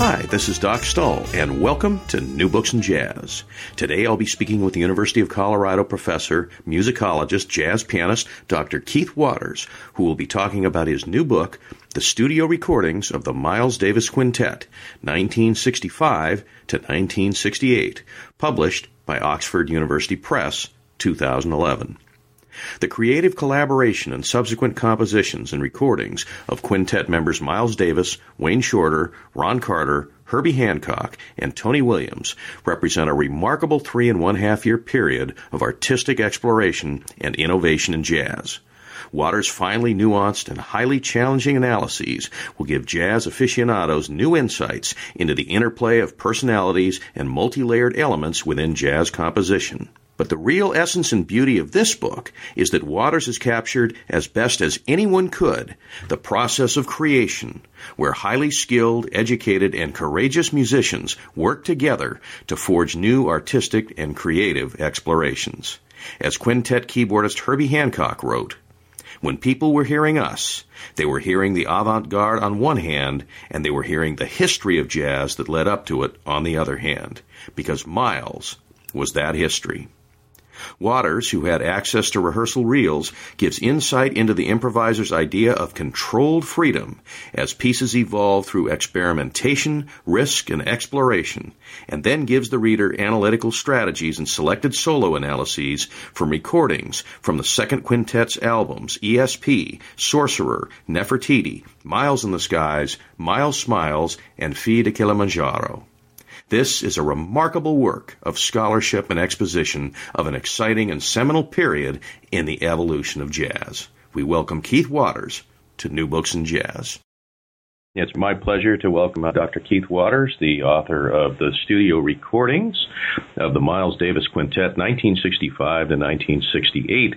Hi, this is Doc Stull, and welcome to New Books and Jazz. Today I'll be speaking with the University of Colorado professor, musicologist, jazz pianist, Dr. Keith Waters, who will be talking about his new book, The Studio Recordings of the Miles Davis Quintet, 1965 to 1968, published by Oxford University Press, 2011. The creative collaboration and subsequent compositions and recordings of quintet members Miles Davis, Wayne Shorter, Ron Carter, Herbie Hancock, and Tony Williams represent a remarkable three and one half year period of artistic exploration and innovation in jazz. Waters' finely nuanced and highly challenging analyses will give jazz aficionados new insights into the interplay of personalities and multi-layered elements within jazz composition. But the real essence and beauty of this book is that Waters has captured, as best as anyone could, the process of creation, where highly skilled, educated, and courageous musicians work together to forge new artistic and creative explorations. As quintet keyboardist Herbie Hancock wrote, when people were hearing us, they were hearing the avant garde on one hand, and they were hearing the history of jazz that led up to it on the other hand, because Miles was that history. Waters, who had access to rehearsal reels, gives insight into the improviser's idea of controlled freedom as pieces evolve through experimentation, risk, and exploration, and then gives the reader analytical strategies and selected solo analyses from recordings from the Second Quintet's albums ESP, Sorcerer, Nefertiti, Miles in the Skies, Miles Smiles, and Filles de Kilimanjaro. This is a remarkable work of scholarship and exposition of an exciting and seminal period in the evolution of jazz. We welcome Keith Waters to New Books in Jazz. It's my pleasure to welcome uh, Dr. Keith Waters, the author of the studio recordings of the Miles Davis Quintet, 1965 to 1968,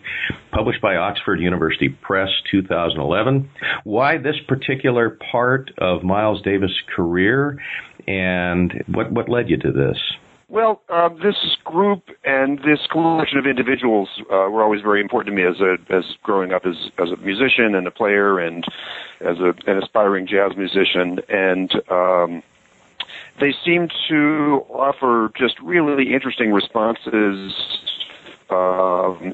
published by Oxford University Press, 2011. Why this particular part of Miles Davis' career and what what led you to this? Well, uh, this group and this collection of individuals uh, were always very important to me as a as growing up as as a musician and a player and as a, an aspiring jazz musician and. Um, they seem to offer just really interesting responses um,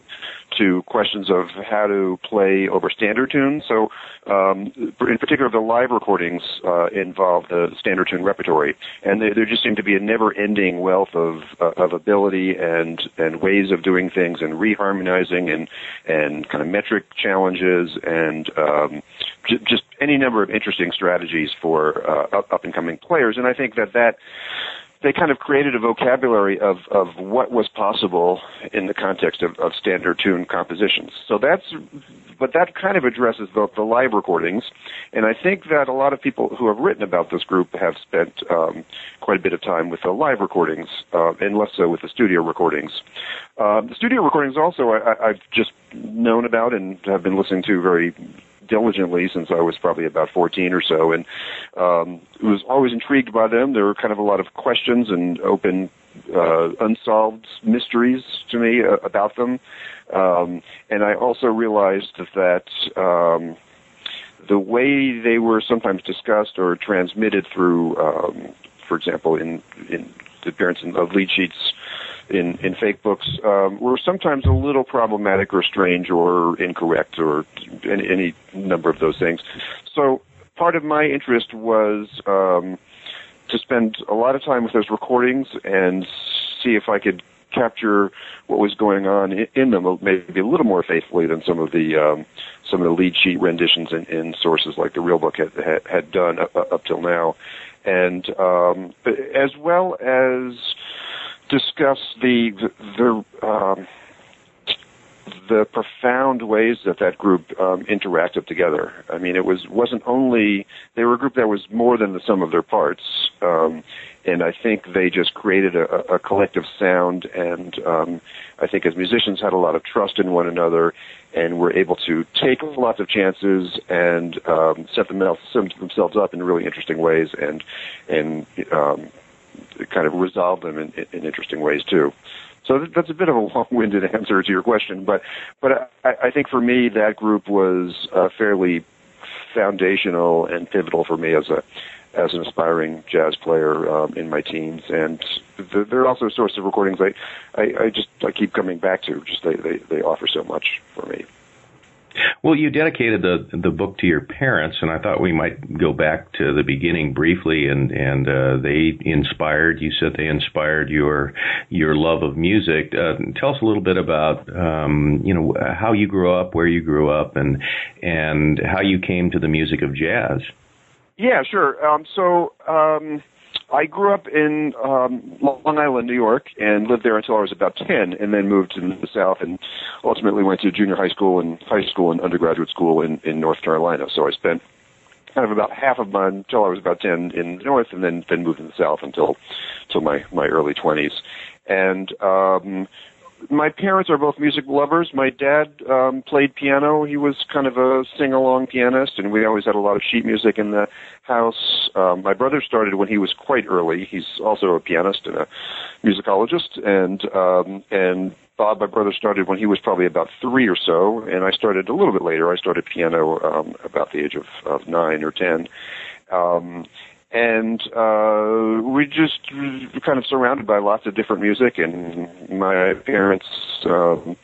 to questions of how to play over standard tunes. So, um, in particular, the live recordings uh, involve the standard tune repertory, and there, just seemed to be a never-ending wealth of uh, of ability and and ways of doing things, and reharmonizing, and and kind of metric challenges, and um, j- just any number of interesting strategies for uh, up and coming players. And I think that that they kind of created a vocabulary of, of what was possible in the context of, of standard tune compositions. So that's, but that kind of addresses the, the live recordings, and I think that a lot of people who have written about this group have spent um, quite a bit of time with the live recordings, uh, and less so with the studio recordings. Uh, the studio recordings also I, I've just known about and have been listening to very diligently since I was probably about 14 or so, and um, was always intrigued by them. There were kind of a lot of questions and open, uh, unsolved mysteries to me uh, about them, um, and I also realized that. Um, the way they were sometimes discussed or transmitted through, um, for example, in in the appearance of lead sheets in, in fake books um, were sometimes a little problematic or strange or incorrect or any, any number of those things. So part of my interest was um, to spend a lot of time with those recordings and see if I could capture what was going on in them maybe a little more faithfully than some of the um, some of the lead sheet renditions in, in sources like the Real Book had had, had done up, up till now, and um, as well as discuss the the, um, the profound ways that that group um, interacted together. I mean, it was wasn't only they were a group that was more than the sum of their parts, um, and I think they just created a, a collective sound. And um, I think as musicians had a lot of trust in one another, and were able to take lots of chances and um, set themselves themselves up in really interesting ways, and and um, kind of resolve them in, in interesting ways too. So that's a bit of a long-winded answer to your question, but but I, I think for me that group was uh, fairly foundational and pivotal for me as a as an aspiring jazz player um, in my teens, and they're also a source of recordings I, I, I just I keep coming back to. Just they, they they offer so much for me. Well, you dedicated the the book to your parents, and I thought we might go back to the beginning briefly. And and uh, they inspired. You said they inspired your your love of music. Uh, tell us a little bit about um, you know how you grew up, where you grew up, and and how you came to the music of jazz. Yeah, sure. Um, so. Um, I grew up in um, Long Island, New York, and lived there until I was about ten, and then moved to the South, and ultimately went to junior high school and high school and undergraduate school in in North Carolina. So I spent kind of about half of my until I was about ten in the North, and then then moved to the South until until my my early twenties, and um, my parents are both music lovers. My dad um, played piano. He was kind of a sing-along pianist, and we always had a lot of sheet music in the house. Um, my brother started when he was quite early. He's also a pianist and a musicologist, and um, and Bob, my brother, started when he was probably about three or so, and I started a little bit later. I started piano um, about the age of, of nine or ten. Um, and uh, we just were kind of surrounded by lots of different music. And my parents, um,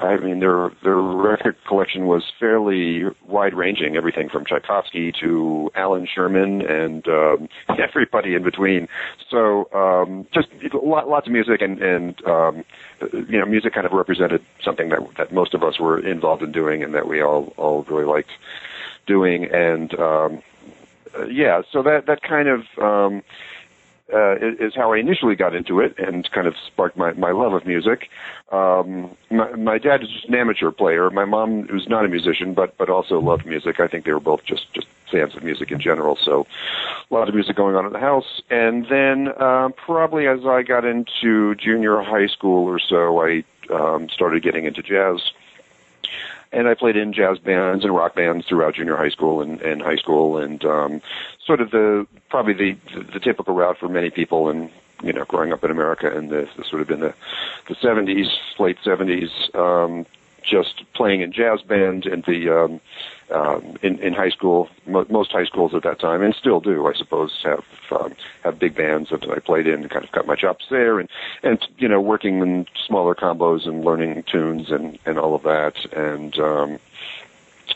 I mean, their their record collection was fairly wide ranging, everything from Tchaikovsky to Allan Sherman and um, everybody in between. So um, just lots of music, and and um, you know, music kind of represented something that that most of us were involved in doing, and that we all all really liked doing. And um, yeah, so that that kind of um, uh, is how I initially got into it and kind of sparked my, my love of music. Um, my, my dad is just an amateur player. My mom was not a musician, but but also loved music. I think they were both just just fans of music in general. So a lot of music going on in the house. And then uh, probably as I got into junior high school or so, I um, started getting into jazz and I played in jazz bands and rock bands throughout junior high school and, and high school, and um, sort of the probably the, the the typical route for many people and you know growing up in America in the, the sort of in the the 70s, late 70s, um, just playing in jazz bands and the um, um, in, in high school. Mo- most high schools at that time, and still do, I suppose, have um, have big bands that I played in and kind of cut my chops there, and and you know working in smaller combos and learning tunes and and all of that, and um,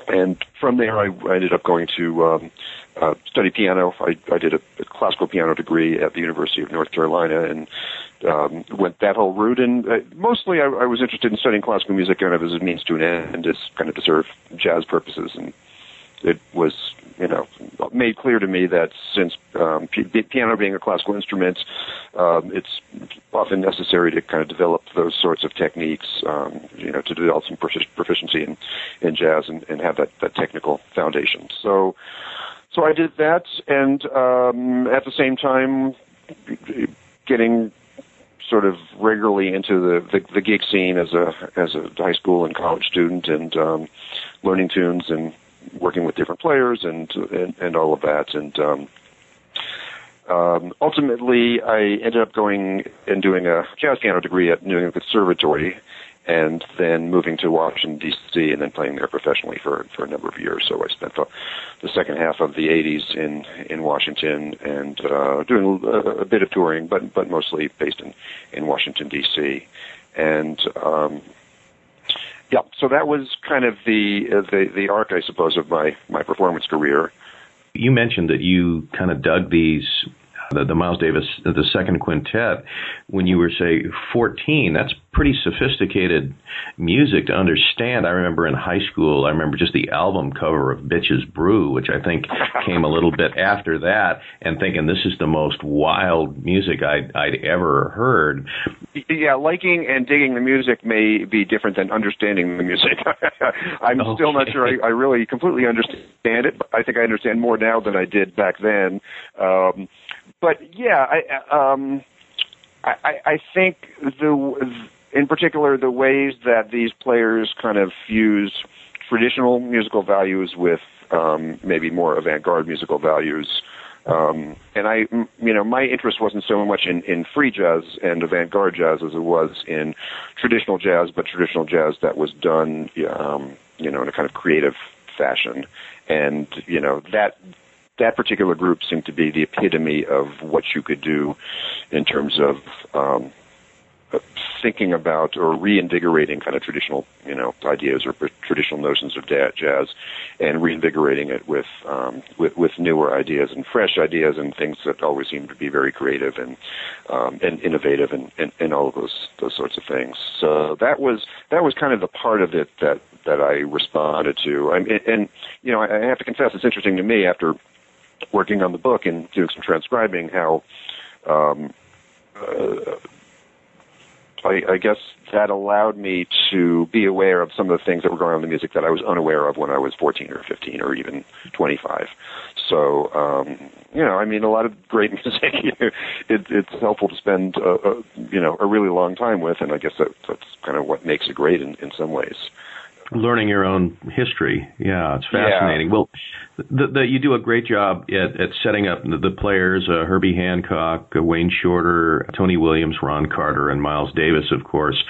and from there I, I ended up going to um, uh, study piano. I, I did a, a classical piano degree at the University of North Carolina, and um, went that whole route. And uh, mostly, I, I was interested in studying classical music kind of as a means to an end, as kind of to serve jazz purposes. And it was, you know, made clear to me that since um, p- piano being a classical instrument, um, it's often necessary to kind of develop those sorts of techniques, um, you know, to develop some proficiency in, in jazz and, and have that, that technical foundation. So, so I did that, and um, at the same time, getting sort of regularly into the, the, the gig scene as a as a high school and college student, and um, learning tunes and working with different players and and, and all of that. And um, um, ultimately, I ended up going and doing a jazz piano degree at New England Conservatory and then moving to Washington D.C. and then playing there professionally for for a number of years. So I spent the, the second half of the '80s in in Washington and uh, doing a, a bit of touring, but but mostly based in in Washington D.C. And um, yeah, so that was kind of the uh, the the arc, I suppose, of my my performance career. You mentioned that you kind of dug these the, the Miles Davis, the second quintet, when you were say 14, that's pretty sophisticated music to understand. I remember in high school, I remember just the album cover of Bitches Brew, which I think came a little bit after that, and thinking this is the most wild music I'd, I'd ever heard. Yeah, liking and digging the music may be different than understanding the music. I'm okay. still not sure I, I really completely understand it. But I think I understand more now than I did back then. Um, but yeah, I, um, I, I think the in particular, the ways that these players kind of fuse traditional musical values with um, maybe more avant-garde musical values. Um, and I, you know, my interest wasn't so much in, in free jazz and avant-garde jazz as it was in traditional jazz, but traditional jazz that was done, um, you know, in a kind of creative fashion. And you know that that particular group seemed to be the epitome of what you could do in terms of um, thinking about or reinvigorating kind of traditional, you know, ideas or traditional notions of jazz, and reinvigorating it with um, with, with newer ideas and fresh ideas and things that always seem to be very creative and um, and innovative and, and, and all of those those sorts of things. So that was that was kind of the part of it that that I responded to. I and, and you know, I have to confess, it's interesting to me after working on the book and doing some transcribing how. Um, uh, I, I guess that allowed me to be aware of some of the things that were going on in the music that I was unaware of when I was 14 or 15 or even 25. So, um, you know, I mean, a lot of great music, it, it's helpful to spend, uh, uh, you know, a really long time with, and I guess that, that's kind of what makes it great in, in some ways learning your own history. Yeah, it's fascinating. Yeah. Well, the, the, you do a great job at, at setting up the, the players: uh, Herbie Hancock, uh, Wayne Shorter, Tony Williams, Ron Carter, and Miles Davis, of course.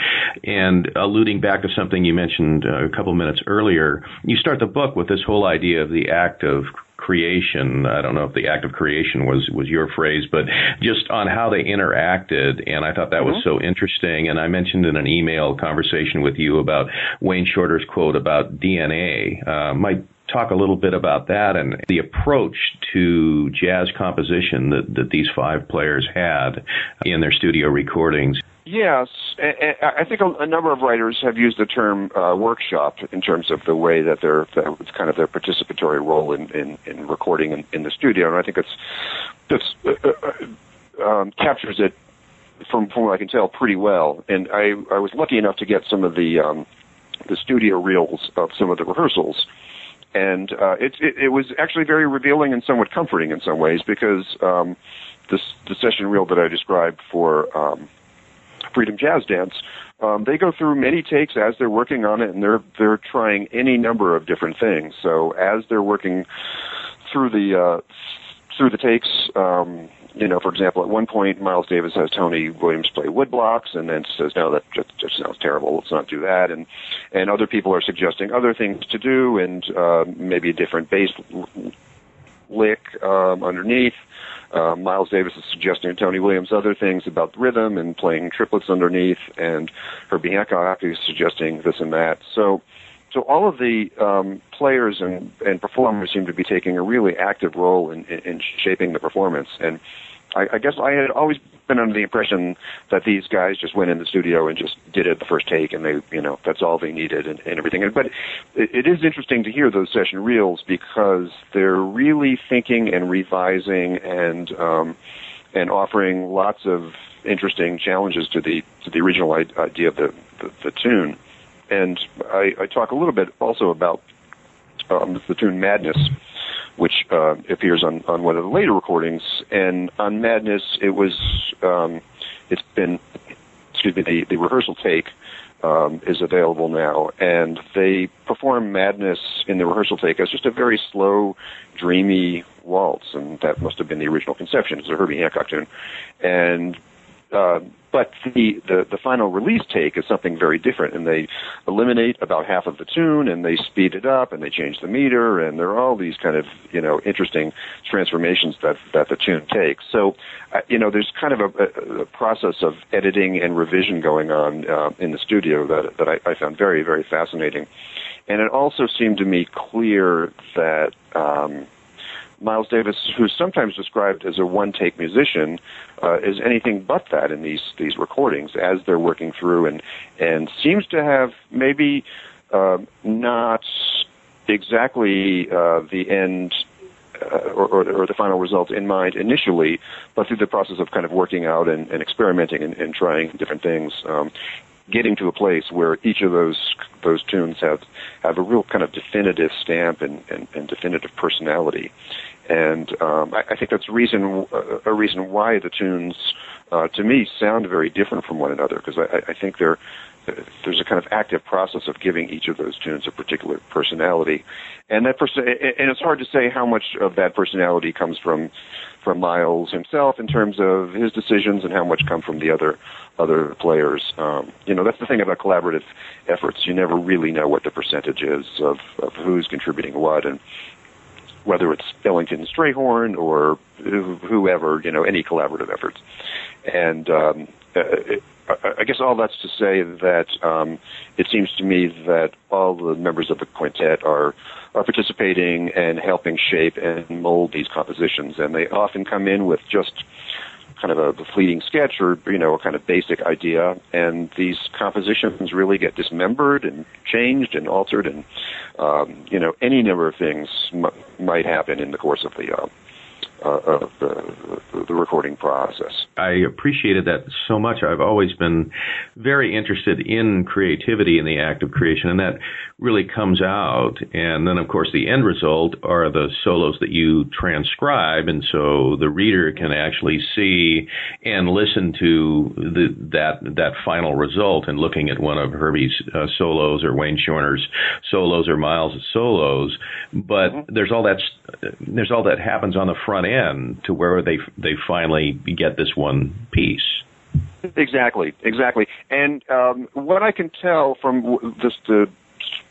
And alluding back to something you mentioned uh, a couple minutes earlier, you start the book with this whole idea of the act of creation. I don't know if the act of creation was was your phrase, but just on how they interacted, and I thought that mm-hmm. was so interesting. And I mentioned in an email conversation with you about Wayne Shorter's quote about DNA. Uh, might talk a little bit about that and the approach to jazz composition that, that these five players had in their studio recordings. Yes, I think a number of writers have used the term uh, workshop in terms of the way that they're it's kind of their participatory role in, in, in recording in, in, the studio, and I think it's it's uh, uh, um, captures it from from what I can tell pretty well. And I I was lucky enough to get some of the um, the studio reels of some of the rehearsals, and uh, it, it it was actually very revealing and somewhat comforting in some ways because um, this the session reel that I described for um, Freedom Jazz Dance, um, they go through many takes as they're working on it, and they're they're trying any number of different things. So as they're working through the uh, through the takes, um, you know, for example, at one point Miles Davis has Tony Williams play woodblocks, and then says, "No, that just, just sounds terrible. Let's not do that." And and other people are suggesting other things to do, and uh, maybe a different bass lick um, underneath. Uh, Miles Davis is suggesting to Tony Williams other things about rhythm and playing triplets underneath, and Herbie Hancock is suggesting this and that. So, so all of the um, players and, and performers seem to be taking a really active role in, in, in shaping the performance. And I, I guess I had always been under the impression that these guys just went in the studio and just did it the first take, and they, you know, that's all they needed and, and everything. But it, it is interesting to hear those session reels because they're really thinking and revising and um, and offering lots of interesting challenges to the to the original idea of the the, the tune. And I, I talk a little bit also about um, the tune Madness which uh, appears on, on one of the later recordings. And on Madness, it was um, it's been excuse me the, the rehearsal take um, is available now, and they perform Madness in the rehearsal take as just a very slow, dreamy waltz, and that must have been the original conception. It's a Herbie Hancock tune, and uh, but the, the, the final release take is something very different, and they eliminate about half of the tune, and they speed it up, and they change the meter, and there are all these kind of you know interesting transformations that that the tune takes. So, uh, you know, there's kind of a, a, process of editing and revision going on uh, in the studio that that I, I found very very fascinating, and it also seemed to me clear that. Um, Miles Davis, who's sometimes described as a one-take musician, uh, is anything but that in these these recordings as they're working through, and and seems to have maybe uh, not exactly uh, the end uh, or, or, or, the final result in mind initially, but through the process of kind of working out and, and experimenting and, and, trying different things, um, getting to a place where each of those those tunes have have a real kind of definitive stamp and, and, and definitive personality, and um, I, I, think that's reason a reason why the tunes uh, to me sound very different from one another because I, I think they're there's a kind of active process of giving each of those tunes a particular personality, and that person and it's hard to say how much of that personality comes from from Miles himself in terms of his decisions and how much come from the other other players. Um, you know, that's the thing about collaborative efforts. You never really know what the percentage is of, of who's contributing what, and whether it's Ellington Strayhorn or whoever, you know, any collaborative efforts. And um, it, I guess all that's to say that um, it seems to me that all the members of the quintet are are participating and helping shape and mold these compositions, and they often come in with just kind of a, fleeting sketch or you know a kind of basic idea, and these compositions really get dismembered and changed and altered, and um, you know any number of things m- might happen in the course of the uh, uh, of the, the recording process. I appreciated that so much. I've always been very interested in creativity in the act of creation, and that really comes out. And then, of course, the end result are the solos that you transcribe, and so the reader can actually see and listen to the, that that final result. And looking at one of Herbie's uh, solos or Wayne Shorter's solos or Miles' solos, but mm-hmm. there's all that there's all that happens on the front end to where they they finally get this one piece. Exactly, exactly. And um, what I can tell from this, the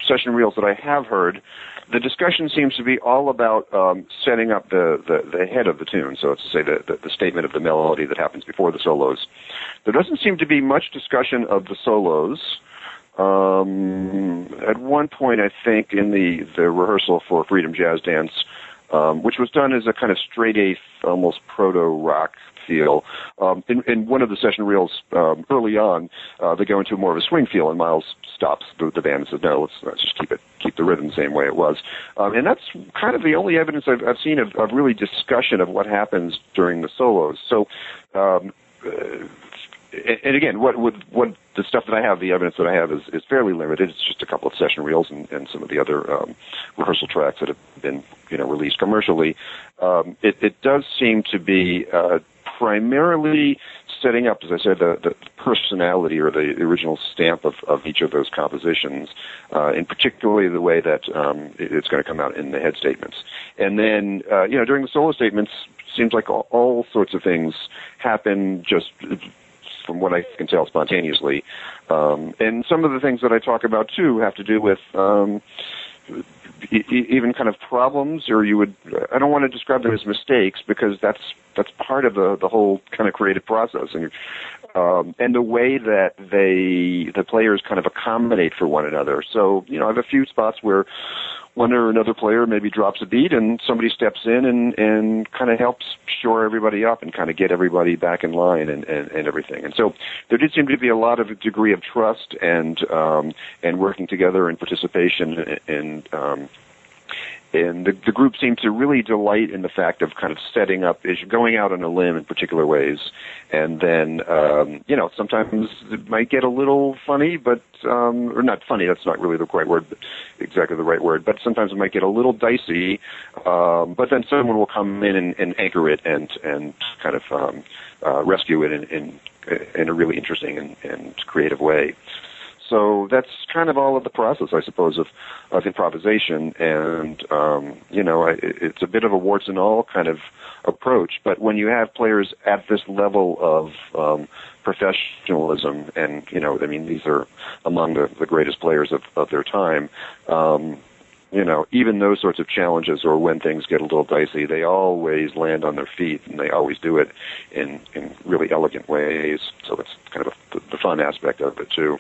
session reels that I have heard, the discussion seems to be all about um, setting up the, the, the, head of the tune. So it's to say the, the, the, statement of the melody that happens before the solos. There doesn't seem to be much discussion of the solos. Um, at one point, I think in the, the rehearsal for Freedom Jazz Dance, um, which was done as a kind of straight eighth, almost proto rock feel. Um, in, in one of the session reels um, early on, uh, they go into more of a swing feel, and Miles stops the, the band and says, "No, let's, let's just keep it, keep the rhythm the same way it was." Um, and that's kind of the only evidence I've, I've seen of, of really discussion of what happens during the solos. So. Um, uh, and again, what what what the stuff that I have, the evidence that I have is, is fairly limited. It's just a couple of session reels and, and some of the other um, rehearsal tracks that have been you know released commercially. Um, it, it does seem to be uh, primarily setting up, as I said, the, the personality or the original stamp of, of each of those compositions, uh, in particularly the way that um, it's going to come out in the head statements. And then, uh, you know, during the solo statements, seems like all, all sorts of things happen just from what I can tell, spontaneously. Um, and some of the things that I talk about too have to do with um, even kind of problems, or you would. I don't want to describe them as mistakes because that's that's part of the the whole kind of creative process, and um, and the way that they the players kind of accommodate for one another. So you know, I have a few spots where one or another player maybe drops a beat and somebody steps in and and kind of helps shore everybody up and kind of get everybody back in line and, and and everything and so there did seem to be a lot of degree of trust and um and working together and participation and um and the, the group seemed to really delight in the fact of kind of setting up is going out on a limb in particular ways. And then um you know sometimes it might get a little funny but um or not funny that's not really the right word exactly the right word but sometimes it might get a little dicey um but then someone will come in and, and anchor it and and kind of um uh rescue it in in in a really interesting and, and creative way so that's kind of all of the process, I suppose, of of improvisation. And um, you know, it's a bit of a warts and all kind of approach. But when you have players at this level of um, professionalism, and you know, I mean, these are among the, the greatest players of, of their time. Um, you know, even those sorts of challenges or when things get a little dicey, they always land on their feet and they always do it in, in really elegant ways. So that's kind of a, the fun aspect of it too.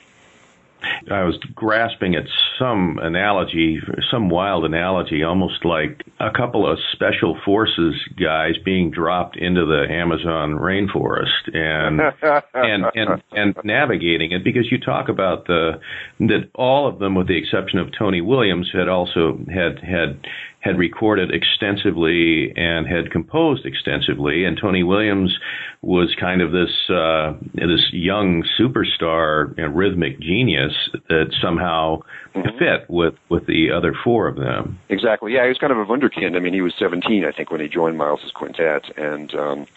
I was grasping at some analogy, some wild analogy, almost like a couple of special forces guys being dropped into the Amazon rainforest and and and and navigating it. Because you talk about the that all of them with the exception of Tony Williams had also had had had recorded extensively and had composed extensively and Tony Williams was kind of this uh, this young superstar and rhythmic genius that somehow mm-hmm. fit with with the other four of them. Exactly. Yeah, he was kind of a wunderkind. I mean, he was 17, I think, when he joined Miles's quintet, and um,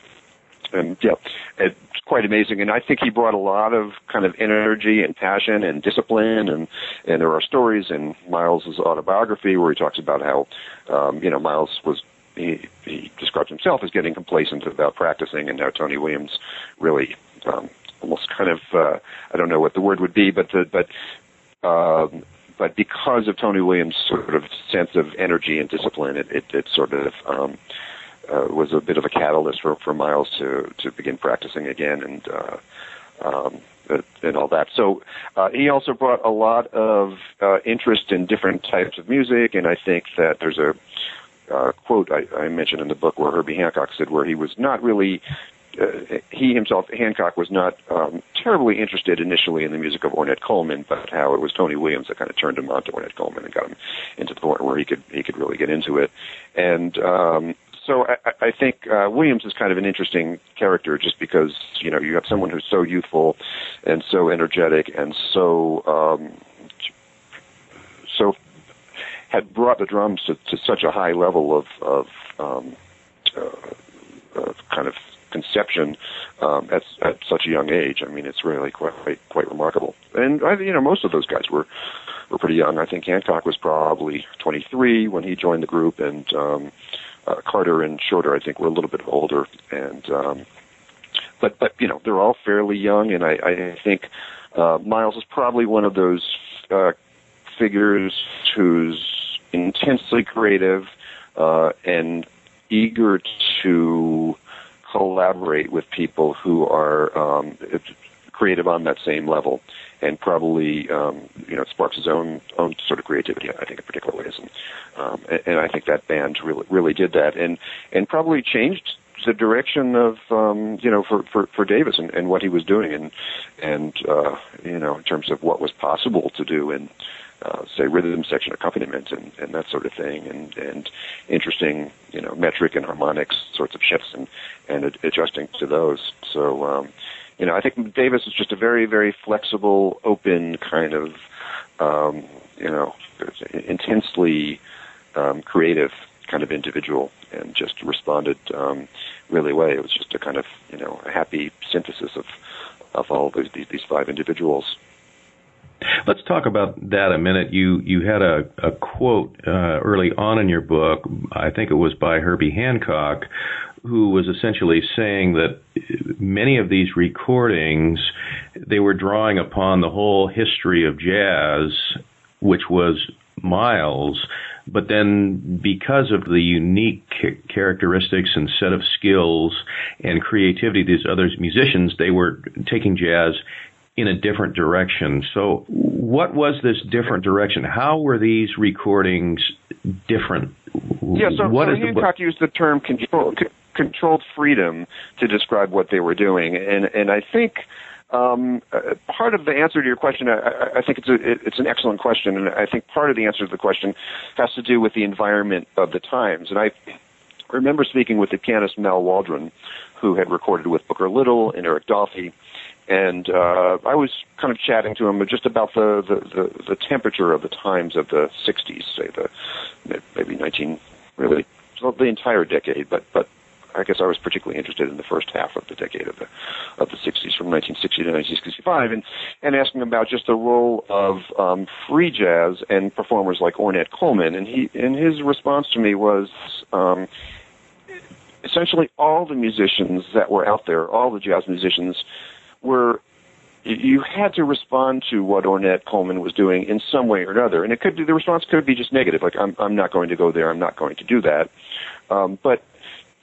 and yeah, it's quite amazing. And I think he brought a lot of kind of energy and passion and discipline. And and there are stories in Miles's autobiography where he talks about how um, you know Miles was he, he describes himself as getting complacent about practicing, and how Tony Williams really um, almost kind of uh, I don't know what the word would be, but the, but um, but because of Tony Williams' sort of sense of energy and discipline, it, it, it sort of um, uh, was a bit of a catalyst for, for Miles to to begin practicing again and uh, um, and all that. So uh, he also brought a lot of uh, interest in different types of music, and I think that there's a uh, quote I, I mentioned in the book where Herbie Hancock said where he was not really uh, he himself, Hancock, was not um, terribly interested initially in the music of Ornette Coleman, but how it was Tony Williams that kind of turned him on to Ornette Coleman and got him into the point where he could he could really get into it. And um, so I, I think uh, Williams is kind of an interesting character, just because you know you have someone who's so youthful and so energetic and so um, so had brought the drums to, to such a high level of of um, uh, uh, kind of conception um, at, at such a young age. I mean, it's really quite quite quite remarkable. And I, you know, most of those guys were were pretty young. I think Hancock was probably 23 when he joined the group, and um, uh, Carter and Shorter, I think, were a little bit older, and um, but but you know they're all fairly young, and I, I think uh, Miles is probably one of those uh, figures who's intensely creative uh, and eager to collaborate with people who are um, creative on that same level and probably um, you know sparks his own own sort of creativity. I think in particular ways, and, um, and, and I think that band really really did that, and and probably changed the direction of um, you know for, for, for Davis and, and what he was doing, and and uh, you know in terms of what was possible to do in uh, say rhythm section accompaniment and, and that sort of thing, and and interesting you know metric and harmonics sorts of shifts and and adjusting to those. So um, you know, I think Davis is just a very, very flexible, open kind of, um, you know, intensely um, creative kind of individual, and just responded um, really well. It was just a kind of, you know, a happy synthesis of of all these these, five individuals. Let's talk about that a minute. You you had a, a quote uh, early on in your book. I think it was by Herbie Hancock, who was essentially saying that many of these recordings they were drawing upon the whole history of jazz, which was Miles, but then because of the unique characteristics and set of skills and creativity of these other musicians, they were taking jazz in a different direction. So, what was this different direction? How were these recordings different? Yeah, so, what so Hancock the, used the term control, controlled freedom to describe what they were doing, and and I think. Um, uh, part of the answer to your question, I, I think it's a, it's an excellent question, and I think part of the answer to the question has to do with the environment of the times. And I remember speaking with the pianist Mal Waldron, who had recorded with Booker Little and Eric Dolphy, and uh, I was kind of chatting to him just about the, the, the, the temperature of the times of the 60s, say the maybe 19, really the entire decade, but but I guess I was particularly interested in the first half of the decade of the of the 60s, from 1960 to 1965, and and asking about just the role of um, free jazz and performers like Ornette Coleman, and he and his response to me was. Um, essentially all the musicians that were out there, all the jazz musicians, were you had to respond to what Ornette Coleman was doing in some way or another, and it could the response could be just negative, like I'm I'm not going to go there, I'm not going to do that. Um, but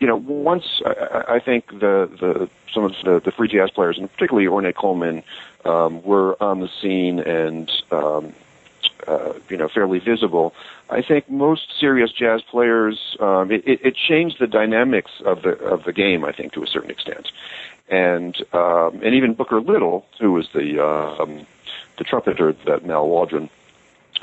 you know, once I, I think the the some of the, the free jazz players, and particularly Ornette Coleman, um, were on the scene and um, uh, you know fairly visible. I think most serious jazz players um, it, it changed the dynamics of the of the game. I think to a certain extent, and um, and even Booker Little, who was the um, the trumpeter that Mal Waldron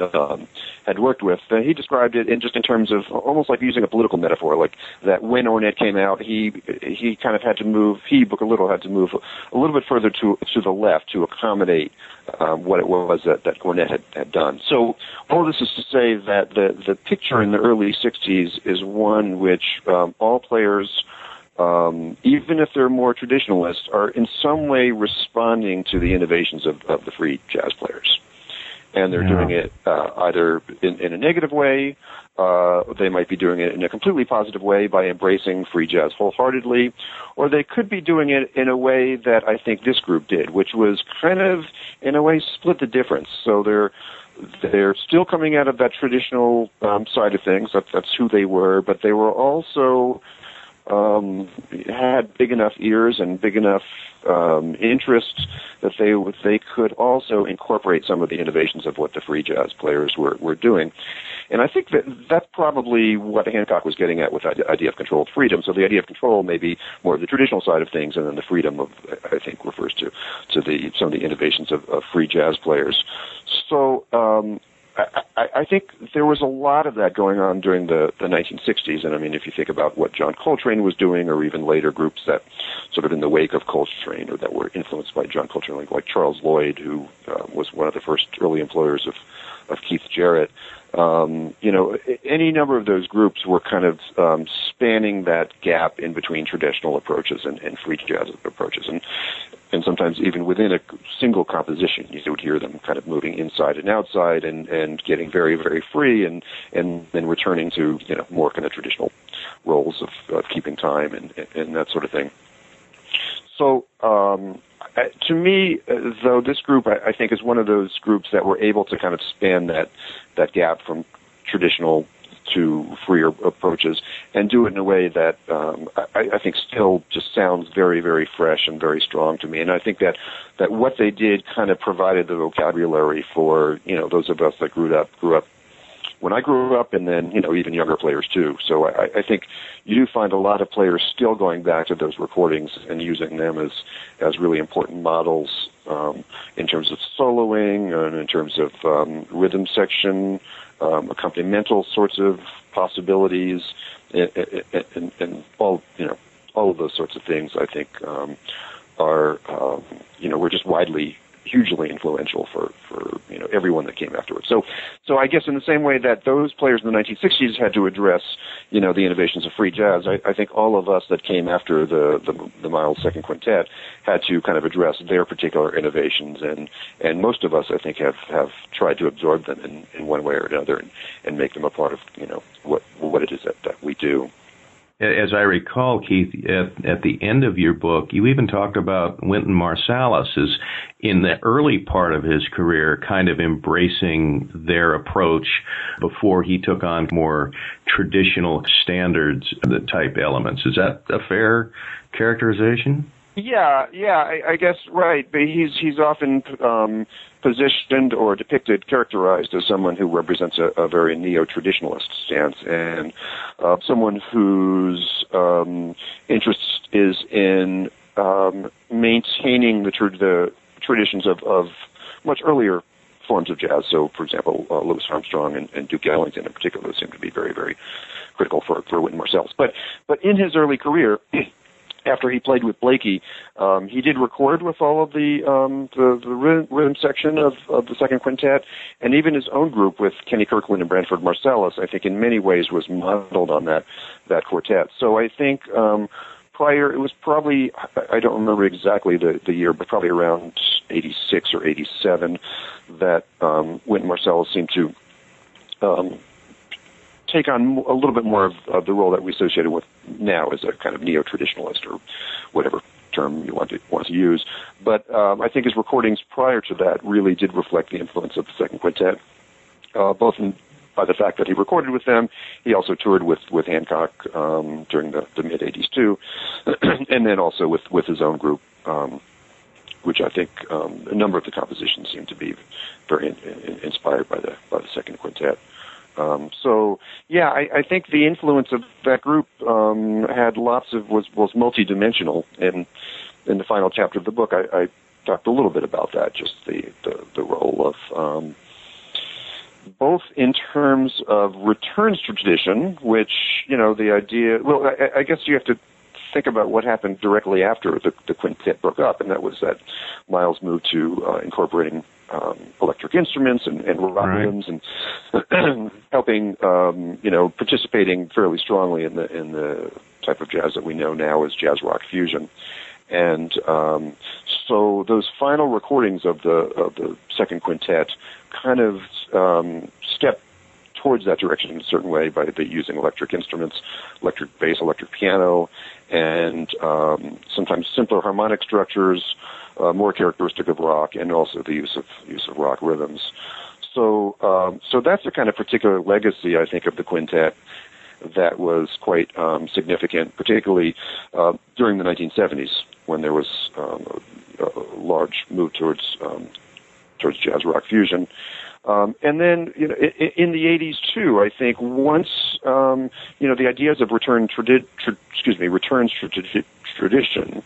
um, had worked with, uh, he described it in just in terms of almost like using a political metaphor, like that when Ornette came out, he he kind of had to move. He Booker Little had to move a little bit further to to the left to accommodate um, what it was that that Ornette had, had done. So all this is to say that the the picture in the early '60s is one which um, all players. Um, even if they're more traditionalists, are in some way responding to the innovations of, of the free jazz players and they're yeah. doing it uh, either in, in a negative way, uh, they might be doing it in a completely positive way by embracing free jazz wholeheartedly, or they could be doing it in a way that I think this group did, which was kind of, in a way, split the difference. So they're they're still coming out of that traditional um, side of things. That, that's who they were, but they were also um, had big enough ears and big enough um, interest that they they could also incorporate some of the innovations of what the free jazz players were were doing. And I think that that's probably what Hancock was getting at with the idea of controlled freedom. So the idea of control may be more of the traditional side of things, and then the freedom of I think refers to to the some of the innovations of, of free jazz players. So um, I, I think there was a lot of that going on during the, the 1960s. And I mean, if you think about what John Coltrane was doing, or even later groups that sort of in the wake of Coltrane or that were influenced by John Coltrane, like, like Charles Lloyd, who uh, was one of the first early employers of, of Keith Jarrett. Um, you know, any number of those groups were kind of um, spanning that gap in between traditional approaches and, and free jazz approaches. And and sometimes even within a single composition, you would hear them kind of moving inside and outside, and and getting very very free, and and then returning to you know more kind of traditional roles of, of keeping time and and that sort of thing. So um, to me, uh, though, this group I, I think is one of those groups that were able to kind of span that that gap from traditional to freer approaches and do it in a way that um, I, I think still just sounds very, very fresh and very strong to me. And I think that that what they did kind of provided the vocabulary for you know those of us that grew up grew up when I grew up, and then you know even younger players too. So I, I think you do find a lot of players still going back to those recordings and using them as as really important models um, in terms of soloing and in terms of um, rhythm section um, accompanimental sorts of possibilities, and, and, and, all you know, all of those sorts of things. I think um, are um, you know were just widely hugely influential for for you know everyone that came afterwards. So so I guess in the same way that those players in the 1960s had to address you know the innovations of free jazz, I, I think all of us that came after the, the the Miles Second Quintet had to kind of address their particular innovations, and and most of us I think have have tried to absorb them in, in one way or another and, and make them a part of you know what what it is that, that we do as I recall, Keith, at, at the end of your book, you even talked about Wynton Marsalis in the early part of his career, kind of embracing their approach before he took on more traditional standards the type elements. Is that a fair characterization? Yeah, yeah, I, I guess right. But he's he's often um, positioned or depicted, characterized as someone who represents a, a very neo-traditionalist stance and uh, someone whose um, interest is in um, maintaining the, tra- the traditions of, of much earlier forms of jazz. So, for example, uh, Louis Armstrong and, and Duke Ellington in particular seem to be very, very critical for, for Wynton Marsalis. But, but in his early career, after he played with Blakey, um, he did record with all of the um, the, the rhythm, rhythm section of, of the second quintet, and even his own group with Kenny Kirkland and Branford Marsalis. I think in many ways was modeled on that that quartet. So I think um, prior it was probably I don't remember exactly the the year, but probably around '86 or '87 that um, Wynton Marsalis seemed to um, take on a little bit more of, of the role that we associated with now as a kind of neo-traditionalist or whatever term you want to want to use. But um, I think his recordings prior to that really did reflect the influence of the second quintet, uh, both in by the fact that he recorded with them. He also toured with with Hancock um, during the, the mid '80s too, and then also with with his own group, um, which I think um, a number of the compositions seem to be very in, in, inspired by the by the second quintet. Um, so yeah, I, I think the influence of that group um, had lots of was was multidimensional, and in the final chapter of the book, I, I talked a little bit about that, just the the, the role of um, both in terms of returns to tradition, which you know the idea. Well, I, I guess you have to think about what happened directly after the, the quintet broke up, and that was that Miles moved to uh, incorporating um, electric instruments and, and rock Right. rhythms and helping, um, you know, participating fairly strongly in the in the type of jazz that we know now as jazz rock fusion. And um, so those final recordings of the of the second quintet kind of um, step towards that direction in a certain way by the using electric instruments, electric bass, electric piano, and um, sometimes simpler harmonic structures, uh, more characteristic of rock, and also the use of use of rock rhythms. So, um, so that's a kind of particular legacy, I think, of the quintet that was quite um, significant, particularly uh, during the 1970s when there was um, a, a large move towards um, towards jazz rock fusion. Um, and then, you know, in, the '80s too, I think once um, you know the ideas of return tradi- tra- excuse me, returns to tradi- tradition,